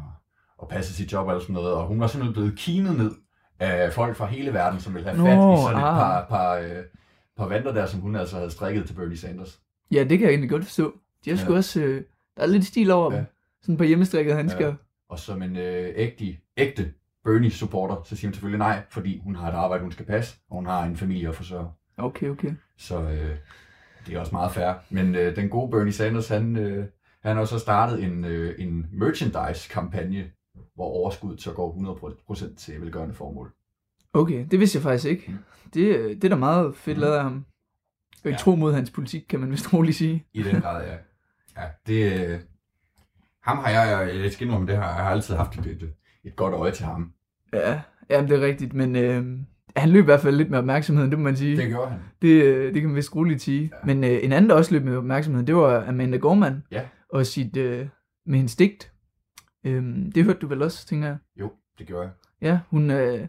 og passede sit job og sådan noget, og hun var simpelthen blevet kinet ned af folk fra hele verden, som ville have fat
Nå,
i sådan et
ah.
par, par, øh, par vanter der, som hun altså havde strikket til Bernie Sanders.
Ja, det kan jeg egentlig godt forstå. De har
Ja.
sgu også... Øh, der er lidt stil over
Ja.
dem. Sådan på hjemmestrikkede handsker.
Ja. Og som en øh, ægte, ægte Bernie-supporter, så siger hun selvfølgelig nej, fordi hun har et arbejde, hun skal passe, og hun har en familie at forsørge.
Okay, okay.
Så øh, det er også meget fair. Men øh, den gode Bernie Sanders, han, øh, han har så startet en, øh, en merchandise-kampagne, hvor overskuddet så går 100% til velgørende formål.
Okay, det vidste jeg faktisk ikke. Det, øh, det er da meget fedt
Mm.
lavet af ham. I
Ja.
tro mod hans politik, kan man vist roligt sige.
I den grad, ja. ja det, øh, ham har jeg, jeg skal indrømme, det har jeg har altid haft et, et, et godt øje til ham.
Ja, jamen, det er rigtigt, men øh, han løb i hvert fald lidt med opmærksomheden, det må man sige.
Det gjorde han.
Det, øh, det kan man vist roligt sige. Ja. Men øh, en anden, der også løb med opmærksomheden, det var Amanda Gorman.
Ja.
Og sit, øh, med hendes digt. Øhm, det hørte du vel også, tænker jeg.
Jo, det gjorde jeg.
Ja, hun, øh,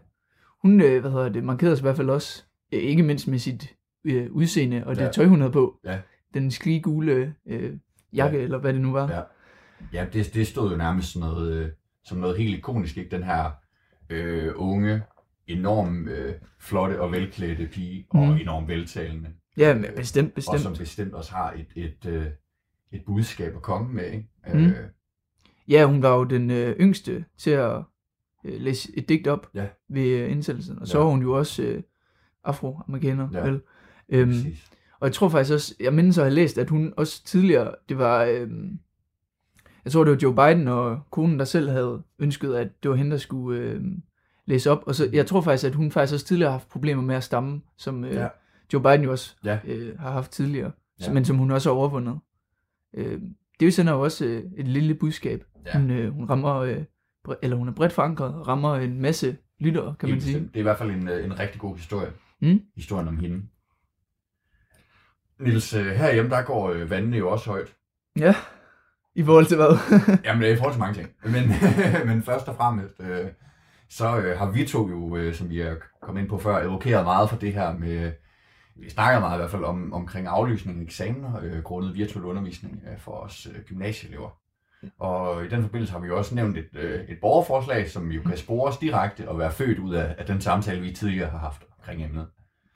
hun øh, hvad hedder det, markerede sig i hvert fald også, øh, ikke mindst med sit øh, udseende og det
Ja.
tøj, hun havde på.
Ja.
Den sklige gule øh, jakke,
Ja.
eller hvad det nu var.
Ja, ja det, det stod jo nærmest sådan noget, øh, som noget helt ikonisk, ikke? Den her øh, unge, enormt øh, flotte og velklædte pige, og
Mhm.
enormt veltalende.
Ja, men bestemt,
Og
bestemt.
som bestemt også har et, et, øh, et budskab at komme med, ikke?
Mhm.
Øh,
Ja, hun var jo den øh, yngste til at øh, læse et digt op
Ja.
ved øh, indsættelsen. Og så
Ja.
var hun jo også øh, afroamerikaner,
Ja,
vel? Øhm,
præcis.
og jeg tror faktisk også, jeg mindes at have læst, at hun også tidligere, det var, øhm, jeg tror det var Joe Biden og konen, der selv havde ønsket, at det var hende, der skulle øhm, læse op. Og så, jeg tror faktisk, at hun faktisk også tidligere har haft problemer med at stamme, som øh,
Ja.
Joe Biden jo også
Ja.
øh, har haft tidligere,
Ja.
men som hun også har overvundet. Øh, det sender jo også øh, et lille budskab.
Ja.
Hun, øh, hun rammer, øh, eller hun er bredt forankret, rammer en masse lyttere, kan man sige.
Det er i hvert fald en, øh, en rigtig god historie.
Mm.
Historien om hende. Nils, øh, herhjemme, der går øh, vandene jo også højt.
Ja, i forhold til hvad?
Jamen, det er i forhold til mange ting. Men, men først og fremmest, øh, så øh, har vi to jo, øh, som vi er kommet ind på før, evokeret meget for det her med, vi snakker meget i hvert fald om, omkring aflysning af eksamener, øh, grundet virtuel undervisning øh, for os øh, gymnasieelever. Og i den forbindelse har vi jo også nævnt et, øh, et borgerforslag, som jo kan spores direkte og være født ud af, af den samtale, vi tidligere har haft omkring emnet.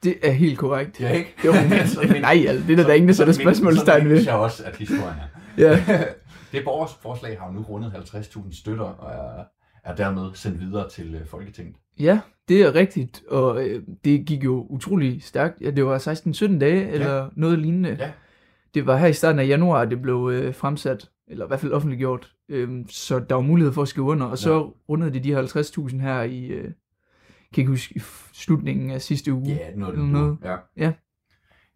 Det er helt korrekt.
Ja, ikke?
Jo, men, nej, altså, det er der, der ingen, der sætter spørgsmålstegn ved.
Så jeg også, at historien er.
Ja.
det borgerforslag har jo nu rundet 50.000 støtter og er, er dermed sendt videre til øh, Folketinget.
Ja, det er rigtigt, og øh, det gik jo utrolig stærkt. Ja, det var 16-17 dage, eller noget lignende.
Ja.
Det var her i starten af januar, det blev øh, fremsat, eller i hvert fald offentliggjort, øh, så der var mulighed for at skrive under, og så
Ja.
rundede de de 50.000 her i, øh, kan ikke huske, i slutningen af sidste uge.
Ja, noget,
eller
noget. Ja.
Ja.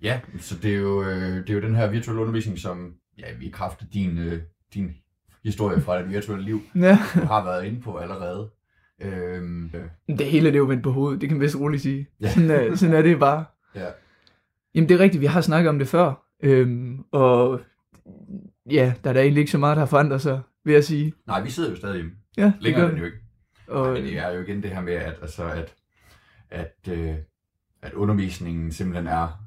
ja, så det er, jo, øh, det er jo den her virtuelle undervisning, som ja, vi kræfter din, øh, din historie fra det virtuelle liv,
Ja.
du har været inde på allerede. Øhm, øh,
Det hele det er jo vendt på hovedet, det kan man vist roligt sige.
Ja.
Sådan, er, sådan er det bare.
ja.
Jamen det er rigtigt, vi har snakket om det før, øhm, og ja, der er da egentlig ikke så meget, der har forandret sig, vil jeg sige.
Nej, vi sidder jo stadig hjemme.
Ja, det
Længere
gør
den
vi.
jo ikke.
Og,
Men det er jo igen det her med, at, altså, at, at, øh, at undervisningen simpelthen er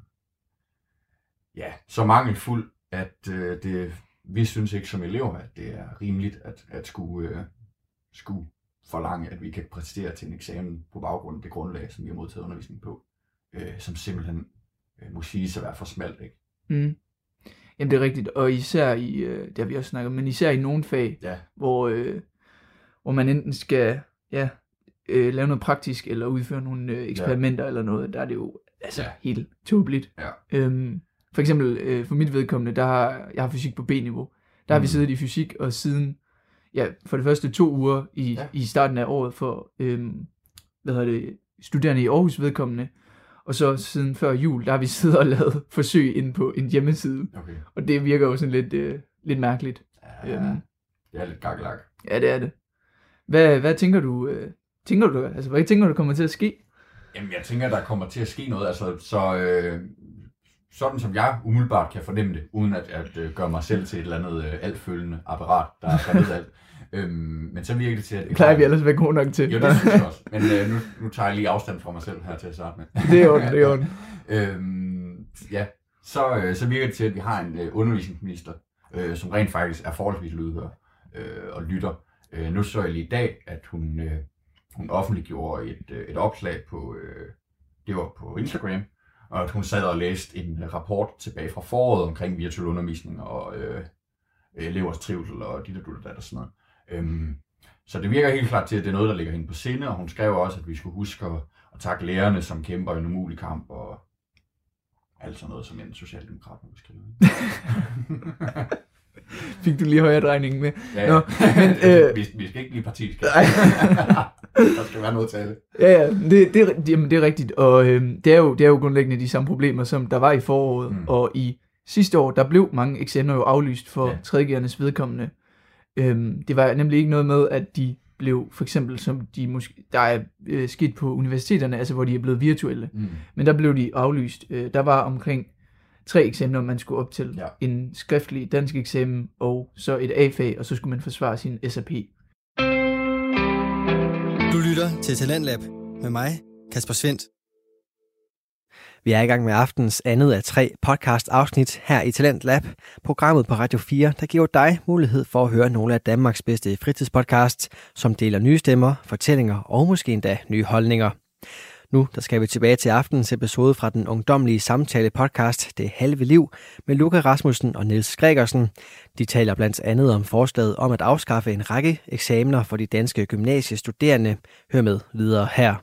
ja, så mangelfuld, at øh, det, vi synes ikke som elever, at det er rimeligt at, at skulle, øh, skulle forlange, at vi kan præstere til en eksamen på baggrund af det grundlag, som vi har modtaget undervisning på, øh, som simpelthen øh, må siges at være for smalt. Ikke?
Mm. Jamen det er rigtigt, og især i, øh, det har vi også snakket om, men især i nogle fag,
Ja.
hvor, øh, hvor man enten skal ja, øh, lave noget praktisk, eller udføre nogle øh, eksperimenter ja. eller noget, der er det jo altså
Ja.
helt tåbeligt.
Ja.
Øhm, for eksempel øh, for mit vedkommende, der har jeg har fysik på B-niveau. Der har
Mm.
vi siddet i fysik, og siden, ja, for det første to uger i,
Ja.
i starten af året for, øhm, hvad hedder det, studerende i Aarhus vedkommende, og så siden før jul, der har vi siddet og lavet forsøg inde på en hjemmeside.
Okay.
Og det virker jo sådan lidt, øh, lidt mærkeligt.
Ja,
Øhm,
det er lidt gakkelak.
ja, det er det. Hvad, hvad tænker du, øh, tænker du, altså hvad tænker du kommer til at ske?
Jamen, jeg tænker, der kommer til at ske noget. Altså, så øh, sådan som jeg umiddelbart kan fornemme det, uden at, at øh, gøre mig selv til et eller andet øh, altfølgende apparat, der er ved alt. Øhm, men så virker det til, at...
Det plejer vi ellers at være gode nok til.
Jo, det synes jeg også. Men øh, nu, nu tager jeg lige afstand fra mig selv her til at starte med.
Det er ondt, det er ondt.
øhm, ja, så, øh, så virker det til, at vi har en øh, undervisningsminister, øh, som rent faktisk er forholdsvis lydhør øh, og lytter. Øh, nu så jeg lige i dag, at hun, øh, hun offentliggjorde et, øh, et opslag på, øh, det var på Instagram, Og at hun sad og læste en rapport tilbage fra foråret omkring virtuel undervisning og øh, elevers trivsel og dit og dut og sådan noget. Øhm, så det virker helt klart til, at det er noget, der ligger hende på sinde, og hun skrev også, at vi skulle huske at, at takke lærerne, som kæmper en umulig kamp, og alt sådan noget, som en socialdemokrat nu skrive.
Fik du lige højere drejningen med?
Ja,
Nå,
ja.
men, øh,
vi, vi skal ikke blive partiske. Der skal være noget til alle.
Ja, ja, det, det, jamen, det er rigtigt, og øh, det, er jo, det er jo grundlæggende de samme problemer, som der var i foråret, mm. og i sidste år, der blev mange eksamener jo aflyst for ja. 3.G'ernes vedkommende. Øhm, det var nemlig ikke noget med, at de blev, for eksempel som de måske, der er øh, sket på universiteterne, altså hvor de er blevet virtuelle,
Mm.
men der blev de aflyst. Øh, der var omkring tre eksamener, man skulle op til.
Ja.
En skriftlig dansk eksamen, og så et A-fag, og så skulle man forsvare sin SAP.
Du lytter til Talentlab med mig, Kasper Svendt.
Vi er i gang med aftens andet af tre podcast-afsnit her i Talent Lab, programmet på Radio 4, der giver dig mulighed for at høre nogle af Danmarks bedste fritidspodcasts, som deler nye stemmer, fortællinger og måske endda nye holdninger. Nu der skal vi tilbage til aftens episode fra den ungdomlige samtale podcast Det Halve Liv med Luca Rasmussen og Niels Gregersen. De taler blandt andet om forslaget om at afskaffe en række eksamener for de danske gymnasiestuderende. Hør med videre her.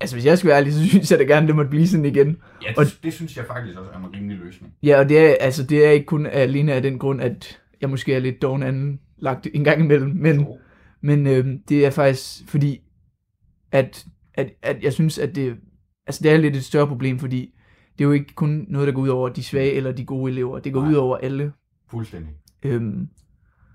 Altså hvis jeg skal være ærlig, så synes jeg da gerne, det måtte blive sådan igen.
Ja, det,
Og-
det synes jeg faktisk også er en rimelig løsning.
Ja, og det er, altså, det er ikke kun alene af den grund, at jeg måske er lidt doven anlagt en gang imellem, men, men øh, det er faktisk fordi, at, at, at jeg synes, at det, altså, det er lidt et større problem, fordi det er jo ikke kun noget, der går ud over de svage eller de gode elever. Det går
Nej.
ud over alle.
Fuldstændig.
Øhm,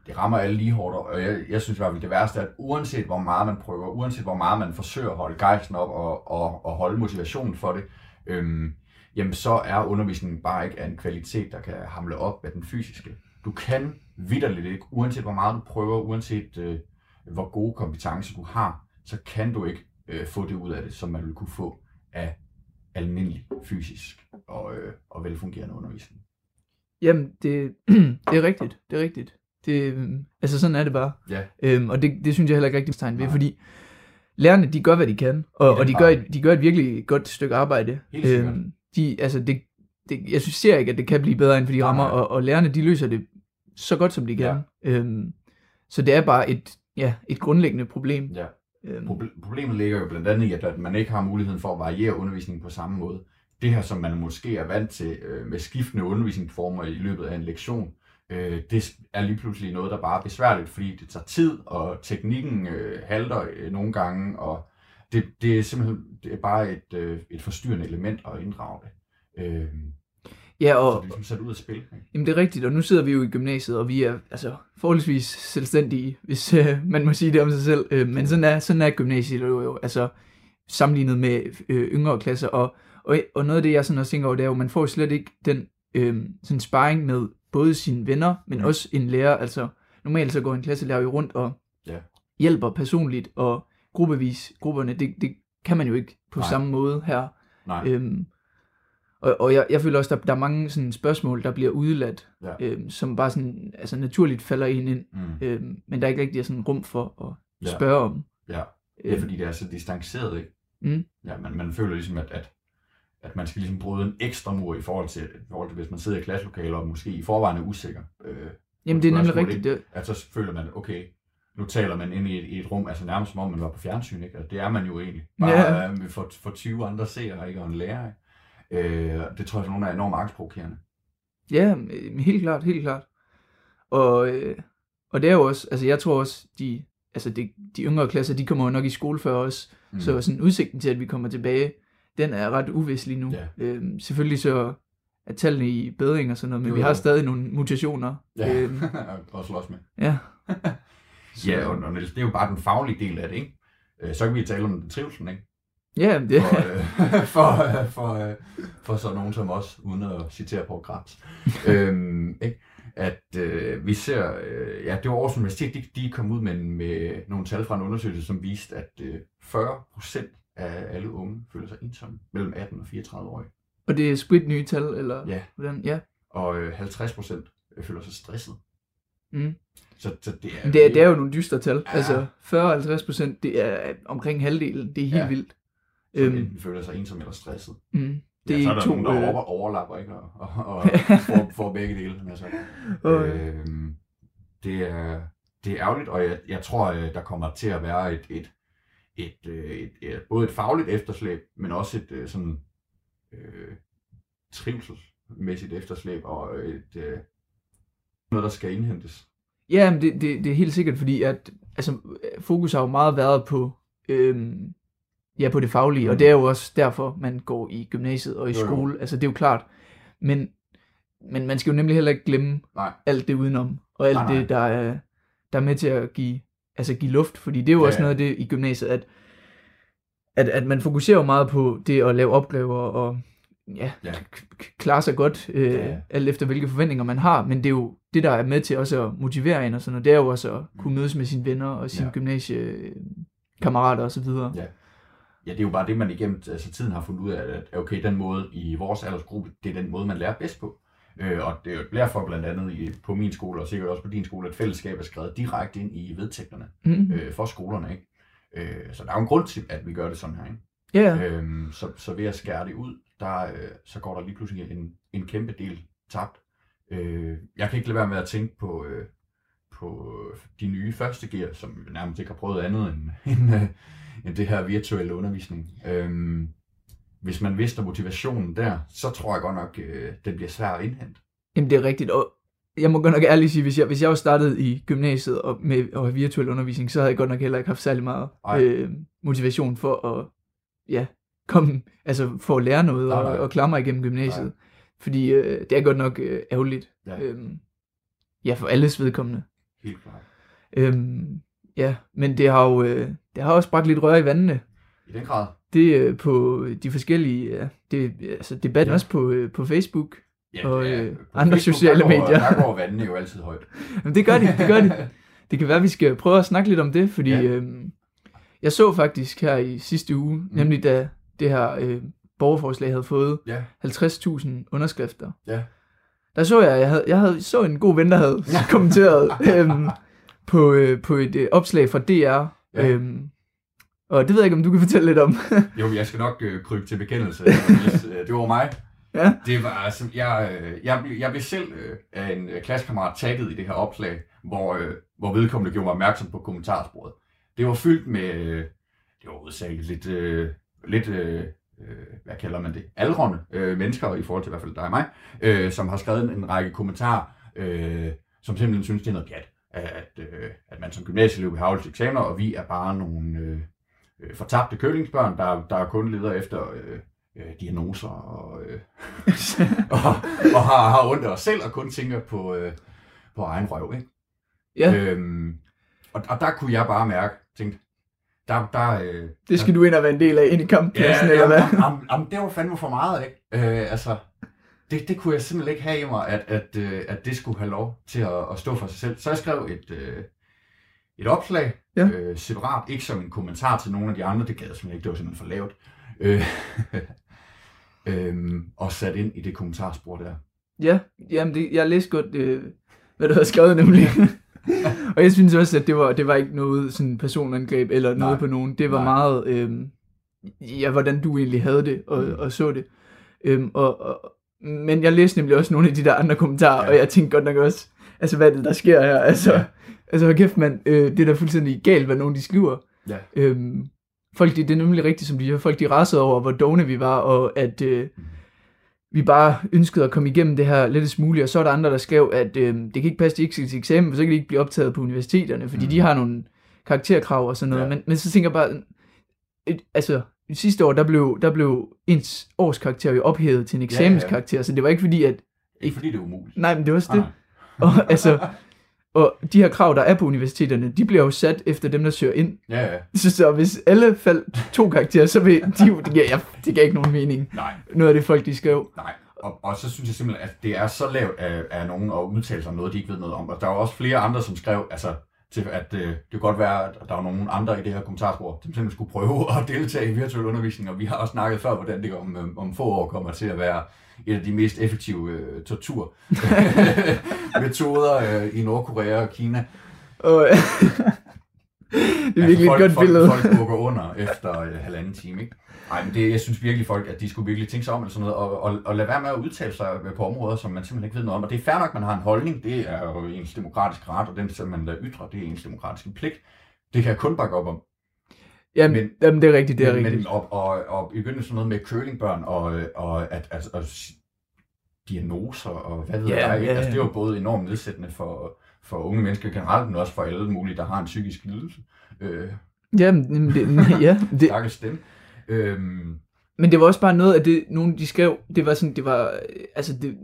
Det rammer alle lige hårdt, og jeg, jeg synes i hvert fald, det værste er, at uanset hvor meget man prøver, uanset hvor meget man forsøger at holde gejsten op og, og, og holde motivationen for det, øhm, jamen så er undervisningen bare ikke af en kvalitet, der kan hamle op med den fysiske. Du kan vidderligt ikke, uanset hvor meget du prøver, uanset øh, hvor gode kompetencer du har, så kan du ikke øh, få det ud af det, som man ville kunne få af almindelig fysisk og, øh, og velfungerende undervisning.
Jamen, det, det er rigtigt. Det er rigtigt. Det, øhm, altså sådan er det bare.
Ja.
Øhm, og det, det synes jeg heller ikke rigtig tegn ved, fordi lærerne, de gør, hvad de kan, og,
Ja,
og de, gør, et- de gør et virkelig godt stykke arbejde. Øhm, de, altså det, det, jeg synes ser ikke, at det kan blive bedre inden for de
Nej,
rammer,
nej.
og, og lærerne, de løser det så godt, som de kan. Ja. Øhm, så det er bare et, ja, et grundlæggende problem.
Ja.
Øhm.
Problemet ligger jo blandt andet i, at, man ikke har muligheden for at variere undervisningen på samme måde. Det her, som man måske er vant til øh, med skiftende undervisningsformer i løbet af en lektion, øh, det er lige pludselig noget, der bare er besværligt, fordi det tager tid, og teknikken øh, halter øh, nogle gange, og det, det er simpelthen det er bare et, øh, et forstyrrende element at inddrage det. Øh,
Ja,
så
og,
det er ligesom sat ud af spil. Ikke?
Jamen det er rigtigt, og nu sidder vi jo i gymnasiet, og vi er altså forholdsvis selvstændige, hvis øh, man må sige det om sig selv. Øh, men sådan er, sådan er gymnasiet jo, jo altså sammenlignet med øh, yngre klasser. Og, og, og noget af det, jeg sådan også tænker over, det er jo, man får jo slet ikke den øh, sådan sparring med både sine venner, men
Mm.
også en lærer. Altså normalt så går en klasselærer jo rundt og
Ja.
hjælper personligt og gruppevis grupperne. Det, det kan man jo ikke på
Nej.
samme måde her.
Nej.
Øhm, og, og jeg, jeg føler også, der, der er mange sådan spørgsmål, der bliver udeladt,
Ja.
øhm, som bare sådan, altså naturligt falder en ind,
Mm.
øhm, men der er ikke rigtig sådan rum for at
Ja.
spørge om.
Ja, det er fordi det er så distanceret, ikke?
Mm.
Ja, man, man føler ligesom, at, at, at man skal ligesom bryde en ekstra mur i forhold til, i forhold til hvis man sidder i klasselokaler og måske i forvejen er usikker. Øh,
Jamen det er nemlig rigtigt.
ikke? At så føler man, okay, nu taler man ind i et, i et rum, altså nærmest som om man var på fjernsyn, ikke? Altså, det er man jo egentlig. Bare
ja.
øh, for, for 20 andre seere, ikke? Og en lærer, ikke? Øh, det tror jeg, at nogen er enormt angstprovokerende.
ja, helt klart, helt klart. Og, øh, og det er jo også, altså jeg tror også, de, altså de, de yngre klasser, de kommer jo nok i skole før os, mm. så sådan udsigten til, at vi kommer tilbage, den er ret uvis lige nu.
Ja.
Øhm, selvfølgelig så er tallene i bedring og sådan noget, men
Jo,
vi har stadig nogle mutationer.
Ja,
Øhm,
og slås med.
ja.
Ja, og, og det er jo bare den faglige del af det, ikke? Øh, så kan vi tale om trivselen, ikke?
Ja, det,
for, øh, for, øh, for, øh, for sådan nogen som os, uden at citere på Krebs. øhm, ikke? At øh, vi ser, øh, ja, det var Aarhus Universitet, de, de kom ud med, med nogle tal fra en undersøgelse, som viste, at øh, 40 procent af alle unge føler sig ensomme mellem 18 og 34 år.
Og det er sprit nye tal, eller
Ja.
hvordan? Ja.
Og øh, 50 procent føler sig stresset.
Mm.
Så, så det er,
det er, det er jo nogle dystre tal.
Ja.
Altså 40-50 procent, det er omkring halvdelen. Det er helt
Ja.
vildt.
Som
Øhm,
enten føler sig ensom eller stresset.
mm. Det
ja,
er
så er der
to,
nogen, der
øh,
over, overlapper, ikke? Og, og, og får, får begge dele. Altså.
Øh.
øhm, det, er, det er ærgerligt, og jeg, jeg tror, øh, der kommer til at være et, et, et, øh, et, et, både et fagligt efterslæb, men også et sådan øh, trivselsmæssigt efterslæb, og et, øh, noget, der skal indhentes.
Ja, men det, det, det er helt sikkert, fordi at, altså, fokus har jo meget været på, øhm, ja, på det faglige, mm. og det er jo også derfor, man går i gymnasiet og i
Jo, jo.
skole. Altså, det er jo klart. Men, men man skal jo nemlig heller ikke glemme
Nej.
alt det udenom, og alt
Nej, nej.
det, der er, der er med til at give, altså give luft, fordi det er jo
Ja,
også noget af det i gymnasiet, at, at, at man fokuserer jo meget på det at lave opgaver og ja,
Ja.
klare sig godt, øh,
Ja,
alt efter hvilke forventninger man har, men det er jo det, der er med til også at motivere en og sådan noget, det er jo også at kunne mødes med sine venner og sine
ja.
gymnasiekammerater og så videre.
Ja. Ja, det er jo bare det, man igennem altså, tiden har fundet ud af, at okay, den måde i vores aldersgruppe, det er den måde, man lærer bedst på. Øh, og det er jo derfor blandt andet i, på min skole, og sikkert også på din skole, at fællesskab er skrevet direkte ind i vedtægterne
Mhm.
øh, for skolerne. Ikke? Øh, så der er jo en grund til, at vi gør det sådan her. Ikke?
Ja.
Øhm, så, så ved at skære det ud, der, øh, så går der lige pludselig en, en kæmpe del tabt. Øh, jeg kan ikke lade være med at tænke på, øh, på de nye første gear, som nærmest ikke har prøvet andet end, end, øh, end det her virtuelle undervisning. Øhm, hvis man mister motivationen der, så tror jeg godt nok, øh, den bliver svær at indhente.
Jamen det er rigtigt, og jeg må godt nok ærligt sige, hvis jeg, hvis jeg var startet i gymnasiet og med og virtuel undervisning, så havde jeg godt nok heller ikke haft særlig meget
Ej.
øh, motivation for at, ja, komme, altså for at lære noget
Nej,
og,
nej.
og klare mig igennem gymnasiet.
Nej.
Fordi øh, det er godt nok øh, ærgerligt.
Ja.
Øhm, ja, for alles vedkommende.
Helt klart.
Øhm, ja, men det har jo øh, det har også bragt lidt røre i vandene.
I den grad.
Det øh, på de forskellige, ja, det, altså debatten
Ja.
ja. også på, øh, på Facebook
Ja,
og
ja,
øh,
på
andre
Facebook,
sociale
der går,
medier.
Der går vandene jo altid højt.
Jamen, det gør de, det gør de. Det kan være, at vi skal prøve at snakke lidt om det, fordi
Ja.
ja. øhm, jeg så faktisk her i sidste uge, mm. nemlig da det her øh, borgerforslag havde fået
Ja.
50.000 underskrifter.
Ja.
Der så jeg, jeg, havde, jeg havde, så en god ven, der havde kommenteret øhm, på, øh, på et øh, opslag fra DR.
Ja.
Øhm, og det ved jeg ikke, om du kan fortælle lidt om.
Jo, jeg skal nok øh, krybe til bekendelse. Øh, det var mig.
Ja.
Det var altså, jeg, øh, jeg, blev- jeg blev selv øh, af en øh, klassekammerat tagget i det her opslag, hvor, øh, hvor vedkommende gjorde mig opmærksom på kommentarsporet. Det var fyldt med, øh, det var udsageligt lidt, øh, lidt øh, hvad kalder man det, aldrende øh, mennesker, i forhold til i hvert fald dig og mig, øh, som har skrevet en, en række kommentarer, øh, som simpelthen synes, det er noget pjat, at, øh, at man som gymnasieelev vil have eksamener, og vi er bare nogle øh, øh, fortabte kølingsbørn, der, der kun leder efter øh, øh, diagnoser og, øh, og, og har, har ondt af os selv og kun tænker på, øh, på egen røv. Ikke?
Ja.
Øhm, og, og der kunne jeg bare mærke, tænkte, der, der, øh,
Det skal du ind og være en del af, ind i kamppladsen,
ja,
eller hvad?
Jamen, jamen, det var fandme for meget, ikke? Øh, altså, det, det kunne jeg simpelthen ikke have i mig, at, at, øh, at det skulle have lov til at, at stå for sig selv. Så jeg skrev et, øh, et opslag,
Ja.
øh, separat, ikke som en kommentar til nogle af de andre, det gad jeg simpelthen ikke, det var simpelthen for lavt. Øh, øhm, og sat ind i det kommentarspor der.
Ja, jamen det, jeg læste godt, øh, hvad du havde skrevet nemlig. og jeg synes også, at det var, det var ikke noget sådan personangreb eller noget
Nej.
på nogen. Det var
Nej.
meget, øh, ja, hvordan du egentlig havde det og,
Mm.
og så det. Øhm, og, og, men jeg læste nemlig også nogle af de der andre kommentarer,
Ja.
og jeg tænkte godt nok også, altså hvad er det, der sker her? Altså,
Ja.
altså hold kæft mand, øh, det er da fuldstændig galt, hvad nogen de skriver.
Ja.
Øhm, folk, det, det er nemlig rigtigt, som de her folk, de rasede over, hvor dogne vi var, og at øh, vi bare ønskede at komme igennem det her lettest muligt, og så er der andre, der skrev, at øh, det kan ikke passe, de ikke skal til eksamen, for så kan de ikke blive optaget på universiteterne, fordi
Mm.
de har nogle karakterkrav og sådan noget,
Ja.
men, men så tænker jeg bare, et, altså sidste år, der blev, der blev ens årskarakter jo ophævet til en
ja.
eksamenskarakter, så det var ikke fordi, at,
Ikke fordi det er umuligt.
nej, men det var også
Nej,
det, og altså, og de her krav, der er på universiteterne, de bliver jo sat efter dem, der søger ind.
Ja, ja.
Så, så hvis alle faldt to karakterer, så vil de jo, det giver, ja, det giver ikke nogen mening.
Nej,
Noget af det folk, de skrev.
Nej, og, og så synes jeg simpelthen, at det er så lavt af, af nogen at udtale sig om noget, de ikke ved noget om. Og der er også flere andre, som skrev, altså, til, at øh, det kunne godt være, at der var nogen andre i det her kommentarspor, som simpelthen skulle prøve at deltage i virtuel undervisning. Og vi har også snakket før, hvordan det om, øh, om få år kommer til at være et af de mest effektive øh, torturmetoder øh, i Nordkorea og Kina.
Og, Det er virkelig et
folk,
godt
folk,
billede.
Folk bukker under efter øh, halvanden time, ikke? Ej, men det, jeg synes virkelig folk, at de skulle virkelig tænke sig om, eller sådan noget, og, og, og lade være med at udtale sig på områder, som man simpelthen ikke ved noget om. Og det er fair nok, at man har en holdning, det er jo ens demokratiske ret, og den, som man lader ytre, det er ens demokratiske pligt. Det kan jeg kun bakke op om.
Jamen,
Men-
jamen det er rigtigt, det er
men,
rigtigt.
Men, og, og, og begynde sådan noget med curlingbørn, og, og at, at, at, diagnoser, og hvad ved
Ja,
jeg, ikke?
ja,
Altså, det er jo både enormt nedsættende for, for unge mennesker generelt, men også for alle mulige, der har en psykisk lidelse. Øh,
Jamen, jamen, det, ja, det,
Stakkels dem. Øhm,
Men det var også bare noget af det, nogen de skrev, det var sådan, det var, øh, altså det,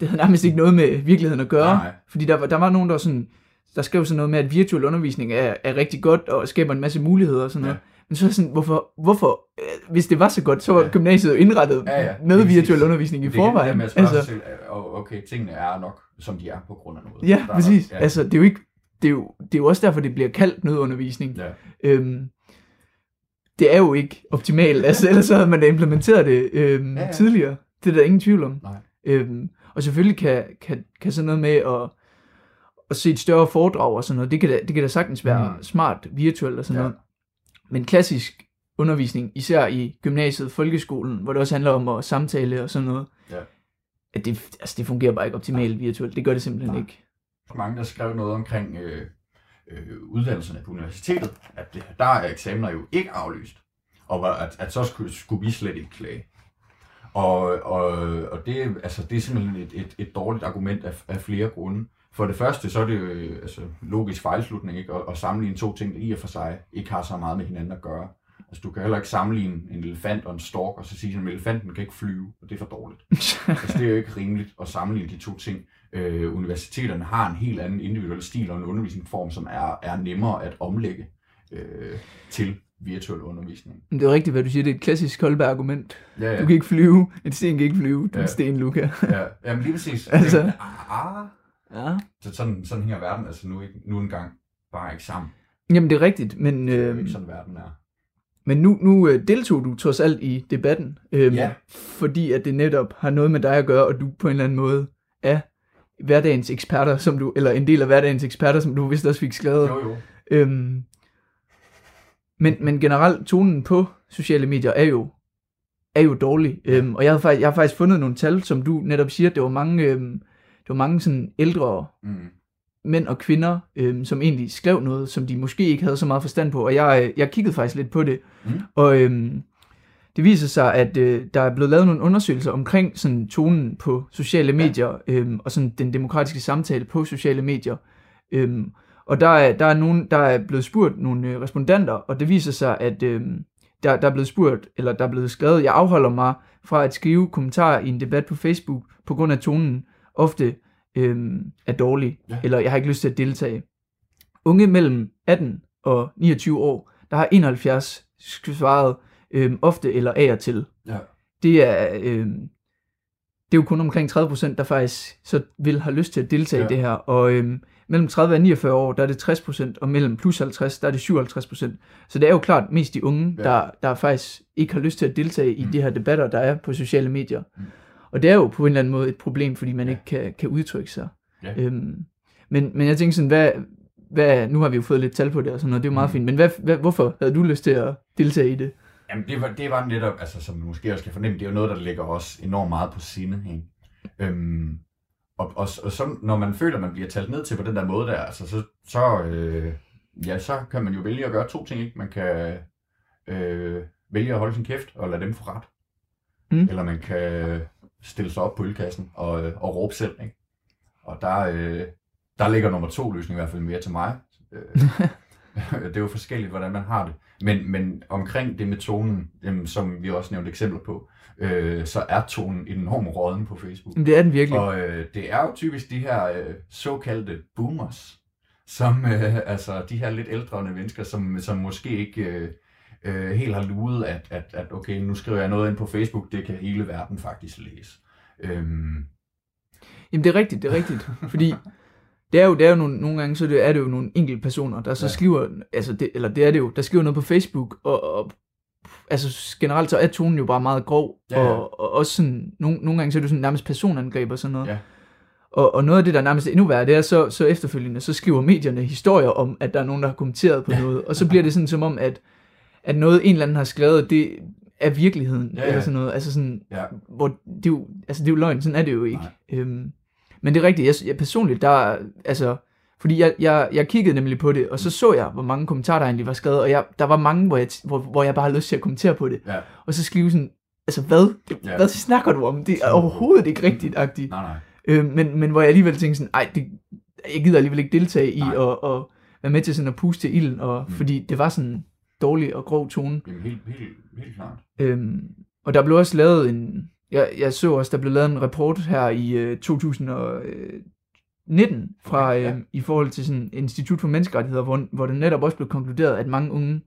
det havde nærmest ikke noget med virkeligheden at gøre.
Nej.
Fordi der var, der var nogen, der var sådan, der skrev sådan noget med, at virtuel undervisning er, er rigtig godt og skaber en masse muligheder og sådan noget. Men så er sådan, hvorfor, hvorfor, øh, hvis det var så godt, så var gymnasiet jo indrettet
ja, ja,
med virtuel
præcis.
undervisning i
det er det
forvejen.
spørge sig
Altså,
selv, okay, tingene er nok, som de er på grund af noget.
ja,
Der
præcis.
nok-
Altså, det er jo ikke, det er jo, det er jo også derfor, det bliver kaldt nødundervisning.
Ja.
Øhm, det er jo ikke optimalt, altså ellers så havde man da implementeret det øhm,
Ja,
ja, tidligere. Det er der ingen tvivl om.
Nej.
Øhm, og selvfølgelig kan, kan, kan sådan noget med at, at se et større foredrag og sådan noget, det kan da, det kan da sagtens være
Mm.
smart virtuelt og sådan
ja.
noget. Men klassisk undervisning, især i gymnasiet, folkeskolen, hvor det også handler om at samtale og sådan noget,
Ja.
at det, altså det fungerer bare ikke optimalt virtuelt. Det gør det simpelthen
Nej.
ikke.
mange, der skrev noget omkring øh, øh, uddannelserne på universitetet, at det, der er eksamener jo ikke aflyst, og at, at så skulle, skulle vi slet ikke klage. Og, og, og det, altså, det er simpelthen et, et, et dårligt argument af, af flere grunde. For det første, så er det jo øh, altså, logisk fejlslutning ikke? At, at sammenligne to ting, der i og for sig ikke har så meget med hinanden at gøre. Altså, du kan heller ikke sammenligne en elefant og en stork, og så sige, at elefanten kan ikke flyve, og det er for dårligt. altså, det er jo ikke rimeligt at sammenligne de to ting. Øh, universiteterne har en helt anden individuel stil og en undervisningsform, som er, er nemmere at omlægge øh, til virtuel undervisning.
Men det er rigtigt, hvad du siger. Det er et klassisk Kolbe-argument.
Ja, ja.
Du kan ikke flyve. En sten kan ikke flyve. Du er
Ja.
en sten, Luca.
Ja, jamen lige præcis.
Altså.
Men, ah,
Ja.
så sådan, sådan hænger verden altså nu, ikke, nu engang bare ikke sammen.
Jamen, det er rigtigt, men,
Det er
øh,
ikke sådan, verden er.
men nu, nu øh, deltog du trods alt i debatten, øh,
Ja.
fordi at det netop har noget med dig at gøre, og du på en eller anden måde er hverdagens eksperter, som du, eller en del af hverdagens eksperter, som du vist også fik skrevet.
Jo, jo.
Øhm, men, men generelt, tonen på sociale medier er jo, er jo dårlig. Øhm, og jeg, havde faktisk, jeg har faktisk fundet nogle tal, som du netop siger, det var mange, øhm, det var mange sådan ældre
Mm.
mænd og kvinder, øhm, som egentlig skrev noget, som de måske ikke havde så meget forstand på. Og jeg, jeg kiggede faktisk lidt på det.
Mm.
Og øhm, det viser sig, at øh, der er blevet lavet nogle undersøgelser omkring sådan tonen på sociale medier, øhm, og sådan den demokratiske samtale på sociale medier. Øhm, og der er, der, er nogen, der er blevet spurgt nogle øh, respondenter, og det viser sig, at øhm, der, der er blevet spurgt, eller der er blevet skrevet, jeg afholder mig fra at skrive kommentarer i en debat på Facebook, på grund af tonen ofte øhm, er dårlig,
Ja.
ja. eller jeg har ikke lyst til at deltage. Unge mellem 18 og 29 år, der har 71 svaret øhm, ofte eller af og til.
Ja.
Det er, øhm, det er jo kun omkring 30%, der faktisk så vil have lyst til at deltage
Ja.
i det her. Og øhm, mellem 30 og 49 år, der er det 60%, og mellem plus 50, der er det 57%. Så det er jo klart mest de unge,
Ja.
der, der faktisk ikke har lyst til at deltage i
Mm.
de her debatter, der er på sociale medier.
Mm.
Og det er jo på en eller anden måde et problem, fordi man
ja.
ikke kan, kan udtrykke sig.
Ja.
Øhm, men, men jeg tænker sådan, hvad, hvad, nu har vi jo fået lidt tal på det og sådan noget, det er jo meget
Mm.
fint, men hvad, hvad, hvorfor havde du lyst til at deltage i det?
Jamen, det var, det var netop, altså, som man måske også kan fornemme, det er jo noget, der ligger os enormt meget på sinde. Ikke? Øhm, og, og, og så, når man føler, at man bliver talt ned til på den der måde der, altså, så, så, øh, ja, så kan man jo vælge at gøre to ting. Ikke? Man kan øh, vælge at holde sin kæft og lade dem få ret.
Mm.
Eller man kan stille sig op på ølkassen og, øh, og råbe selv. Ikke? Og der, øh, der ligger nummer to løsning i hvert fald mere til mig. Øh, det er jo forskelligt, hvordan man har det. Men, men omkring det med tonen, jamen, som vi også nævnte eksempler på, øh, så er tonen enormt råden på Facebook.
Det er den virkelig.
Og øh, det er jo typisk de her øh, såkaldte boomers, som øh, altså de her lidt ældre mennesker, som, som måske ikke øh, øh, helt har luet, at, at, at okay, nu skriver jeg noget ind på Facebook, det kan hele verden faktisk læse. Øhm,
Jamen det er rigtigt, det er rigtigt. Fordi det er jo, det er jo nogle, nogle gange, så det er det jo nogle enkelte personer, der så
Ja.
ja. skriver, altså det, eller det er det jo, der skriver noget på Facebook, og, og altså generelt så er tonen jo bare meget grov,
Ja, ja.
Og, og også sådan, nogle, nogle gange så er det sådan nærmest personangreb og sådan noget.
Ja.
Og, og noget af det, der er nærmest endnu værre, det er så, så efterfølgende, så skriver medierne historier om, at der er nogen, der har kommenteret på noget. Og så bliver det sådan som om, at, at noget en eller anden har skrevet, det er virkeligheden.
Ja, ja.
Eller sådan noget. Altså sådan,
Ja.
hvor det er jo, altså det er jo løgn, sådan er det jo ikke. Øhm, men det er rigtigt, jeg, jeg personligt, der er- altså, fordi jeg, jeg, jeg kiggede nemlig på det, og så så jeg, hvor mange kommentarer der egentlig var skrevet, og jeg, der var mange, hvor jeg, hvor, hvor jeg bare havde lyst til at kommentere på det.
Ja.
Og så skrive sådan, altså hvad?
Ja.
Hvad snakker du om? Det er overhovedet ikke rigtigt, agtigt.
Nej, nej.
Øh, men, men hvor jeg alligevel tænkte sådan, ej, det, jeg gider alligevel ikke deltage i
Nej.
at, at være med til sådan at puste til ilden, og,
Mm.
fordi det var sådan dårlig og grov tone.
Jamen, helt, helt, helt klart.
Øhm, og der blev også lavet en, jeg, jeg så også, der blev lavet en rapport her i øh, 2019 fra,
Okay, ja.
øh, i forhold til sådan Institut for Menneskerettigheder, hvor, hvor det netop også blev konkluderet, at mange unge,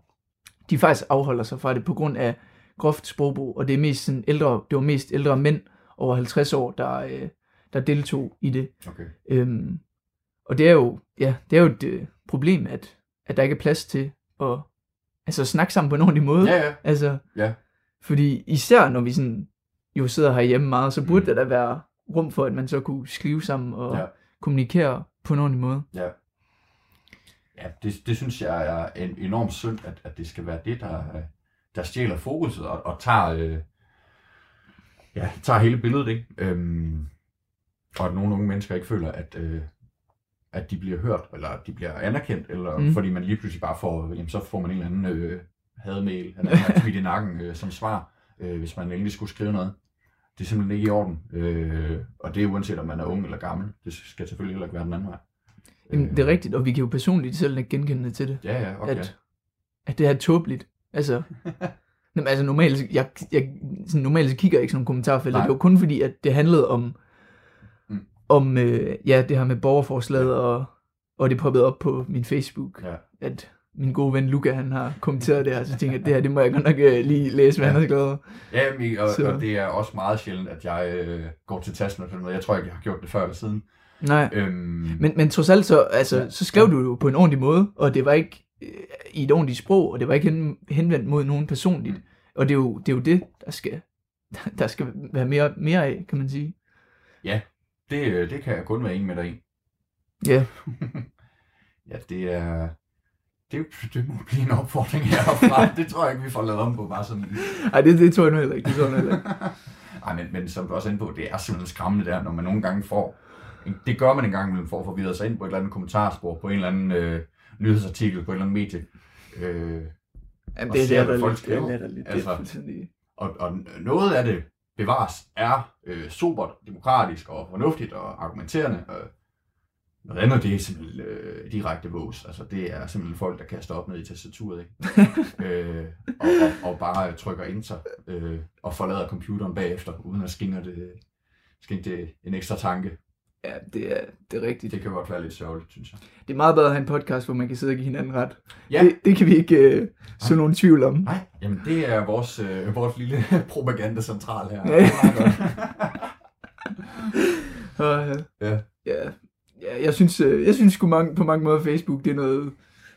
de faktisk afholder sig fra det på grund af groft sprogbrug, og det er mest sådan ældre, det var mest ældre mænd over 50 år, der, øh, der deltog i det.
Okay.
Øhm, og det er jo, ja, det er jo et øh, problem, at, at der ikke er plads til at altså, snakke sammen på en ordentlig måde.
Ja, ja.
Altså,
Ja.
fordi især når vi sådan, jo sidder herhjemme meget, så burde
Mm.
der da være rum for, at man så kunne skrive sammen og
Ja.
kommunikere på en ordentlig måde.
Ja. Ja, det, det synes jeg er en enormt synd, at, at det skal være det, der, der stjæler fokuset og, og tager, øh, ja, tager hele billedet, ikke? Øhm, og at nogle unge mennesker ikke føler, at, øh, at de bliver hørt, eller at de bliver anerkendt, eller mm. Fordi man lige pludselig bare får, jamen, så får man en eller anden øh, hademail, eller en tweet i nakken øh, som svar, øh, hvis man endelig skulle skrive noget. Det er simpelthen ikke i orden. Øh, og det er uanset om man er ung eller gammel. Det skal selvfølgelig heller ikke være den anden vej.
Jamen, det er rigtigt, og vi kan jo personligt selv ikke genkende til det.
Ja, ja, okay.
At, at det er tåbeligt. Altså, Jamen, altså normalt, jeg, jeg, sådan, normalt så kigger jeg ikke sådan nogle kommentarfelter.
Nej.
Det var kun fordi, at det handlede om,
mm.
om øh, ja, det her med borgerforslaget, ja. og, og det poppede op på min Facebook,
Ja.
at min gode ven Luca, han har kommenteret det her, så tænkte jeg, det her, det må jeg godt nok øh, lige læse, hvad
Ja.
ja. han har skrevet.
Ja, men, og,
Så-
og det er også meget sjældent, at jeg øh, går til tasten og sådan noget. Jeg tror ikke, jeg har gjort det før eller siden.
Nej.
Øhm,
Men, men trods alt så, altså,
Ja.
ja. så skrev du jo på en ordentlig måde, og det var ikke øh, i et ordentligt sprog, og det var ikke hen, henvendt mod nogen personligt.
Mm.
Og det er, jo, det er jo det, der skal, der skal være mere, mere af, kan man sige.
det, øh, det kan jeg kun være enig med dig i.
Ja,
Ja, det er... Det, det må blive en opfordring herfra. det tror jeg ikke, vi får lavet om på bare sådan...
Ej, det, det tror jeg nu heller ikke. Det tror jeg nu heller ikke.
Ej, men, men som du også er inde på, det er simpelthen skræmmende der, når man nogle gange får... Det gør man en gang imellem for at forvirre sig ind på et eller andet kommentarspor, på en eller anden øh, nyhedsartikel, på et eller andet medie. Øh,
Jamen, det er
ser, folk
Det er
skriver.
Det
Altså,
er fuldstændig...
Og, og noget af det bevares er øh, sobert, demokratisk og fornuftigt og argumenterende. Og andet, det er simpelthen øh, direkte vås. Altså, det er simpelthen folk, der kaster op ned i tastaturet, ikke? øh, og, og, og, bare trykker enter øh, og forlader computeren bagefter, uden at skænke det, skænke det en ekstra tanke.
Ja, det er, det er rigtigt.
Det kan godt være lidt sørgeligt, synes jeg.
Det er meget bedre at have en podcast, hvor man kan sidde og give hinanden ret.
Ja.
Det, det kan vi ikke øh, så nogen tvivl om.
Nej, jamen det er vores, øh, vores lille propagandacentral her.
Ja.
Ja.
ja, ja, jeg synes, øh, jeg synes sgu mange, på mange måder, Facebook, det er noget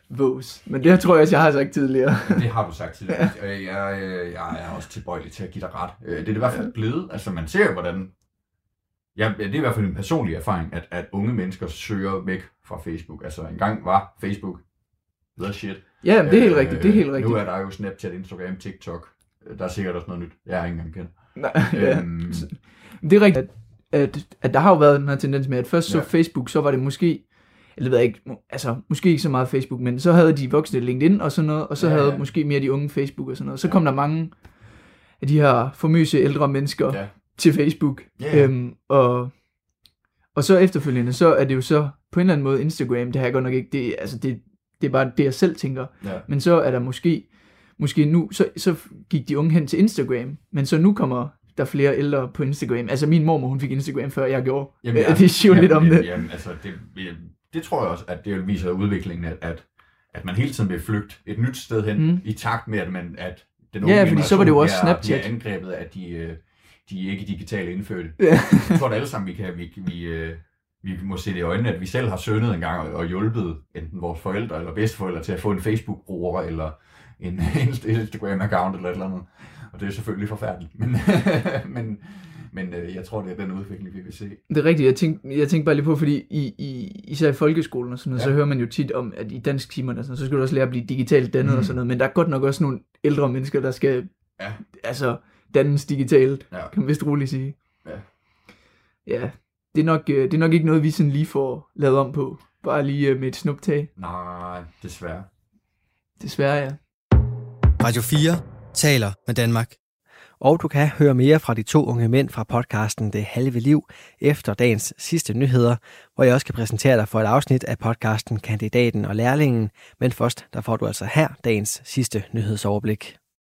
vås. Men det tror jeg også, jeg har sagt tidligere.
Det har du sagt tidligere. Øh, Jeg, øh, jeg er også tilbøjelig til at give dig ret. Øh, Det er det i hvert fald blevet. Altså man ser jo, hvordan... Ja, det er i hvert fald en personlig erfaring, at, at unge mennesker søger væk fra Facebook. Altså engang var Facebook the shit.
Ja, men det er helt rigtigt, det er helt rigtigt.
Nu er der jo Snapchat, Instagram, TikTok. Der er sikkert også noget nyt, jeg har ikke engang kendt.
Nej, ja.
Øhm,
Det er rigtigt, at, at, der har jo været den her tendens med, at først så
Ja.
Facebook, så var det måske, eller ved jeg ikke, altså måske ikke så meget Facebook, men så havde de voksne LinkedIn og sådan noget, og så
Ja,
havde
ja.
måske mere de unge Facebook og sådan noget. Så
Ja.
kom der mange af de her famøse ældre mennesker
Ja.
til Facebook.
Ja.
Øhm, og, og så efterfølgende, så er det jo så på en eller anden måde Instagram, det har jeg godt nok ikke, det, altså det, det er bare det, jeg selv tænker.
ja.
Men så er der måske, måske nu, så, så gik de unge hen til Instagram, men så nu kommer der flere ældre på Instagram. Altså min mormor, hun fik Instagram, før jeg gjorde. Jamen, ja, det siger jo lidt om
jamen,
det.
Jamen, altså, det, det tror jeg også, at det viser udviklingen, at, at, at man hele tiden vil flygte et nyt sted hen,
Mm.
i takt med, at, man, at den
Ja,
unge
fordi så var det jo også Snapchat.
Bliver angrebet af de, øh, de ikke digitale indfødte.
Ja.
Jeg tror, at alle sammen, vi, kan, vi, vi, øh, vi må se det i øjnene, at vi selv har søgnet en gang og, og hjulpet enten vores forældre eller bedsteforældre til at få en Facebook-bruger eller en Instagram-account eller et eller andet. Og det er selvfølgelig forfærdeligt. Men, men, Men øh, jeg tror, det er den udvikling, vi vil se.
Det er rigtigt. Jeg tænkte, jeg tænkte bare lige på, fordi i, i, især i folkeskolen og sådan noget, ja. så hører man jo tit om, at i dansk timerne, så skal du også lære at blive digitalt dannet mm. og sådan noget. Men der er godt nok også nogle ældre mennesker, der skal
Ja.
altså, dannes digitalt,
Ja.
kan man vist roligt sige.
Ja.
Ja, det er, nok, øh, det er nok ikke noget, vi sådan lige får lavet om på. Bare lige øh, med et snuptag.
Nej, desværre.
Desværre, ja.
Radio 4 taler med Danmark.
Og du kan høre mere fra de to unge mænd fra podcasten Det Halve Liv efter dagens sidste nyheder, hvor jeg også kan præsentere dig for et afsnit af podcasten Kandidaten og Lærlingen. Men først, der får du altså her dagens sidste nyhedsoverblik.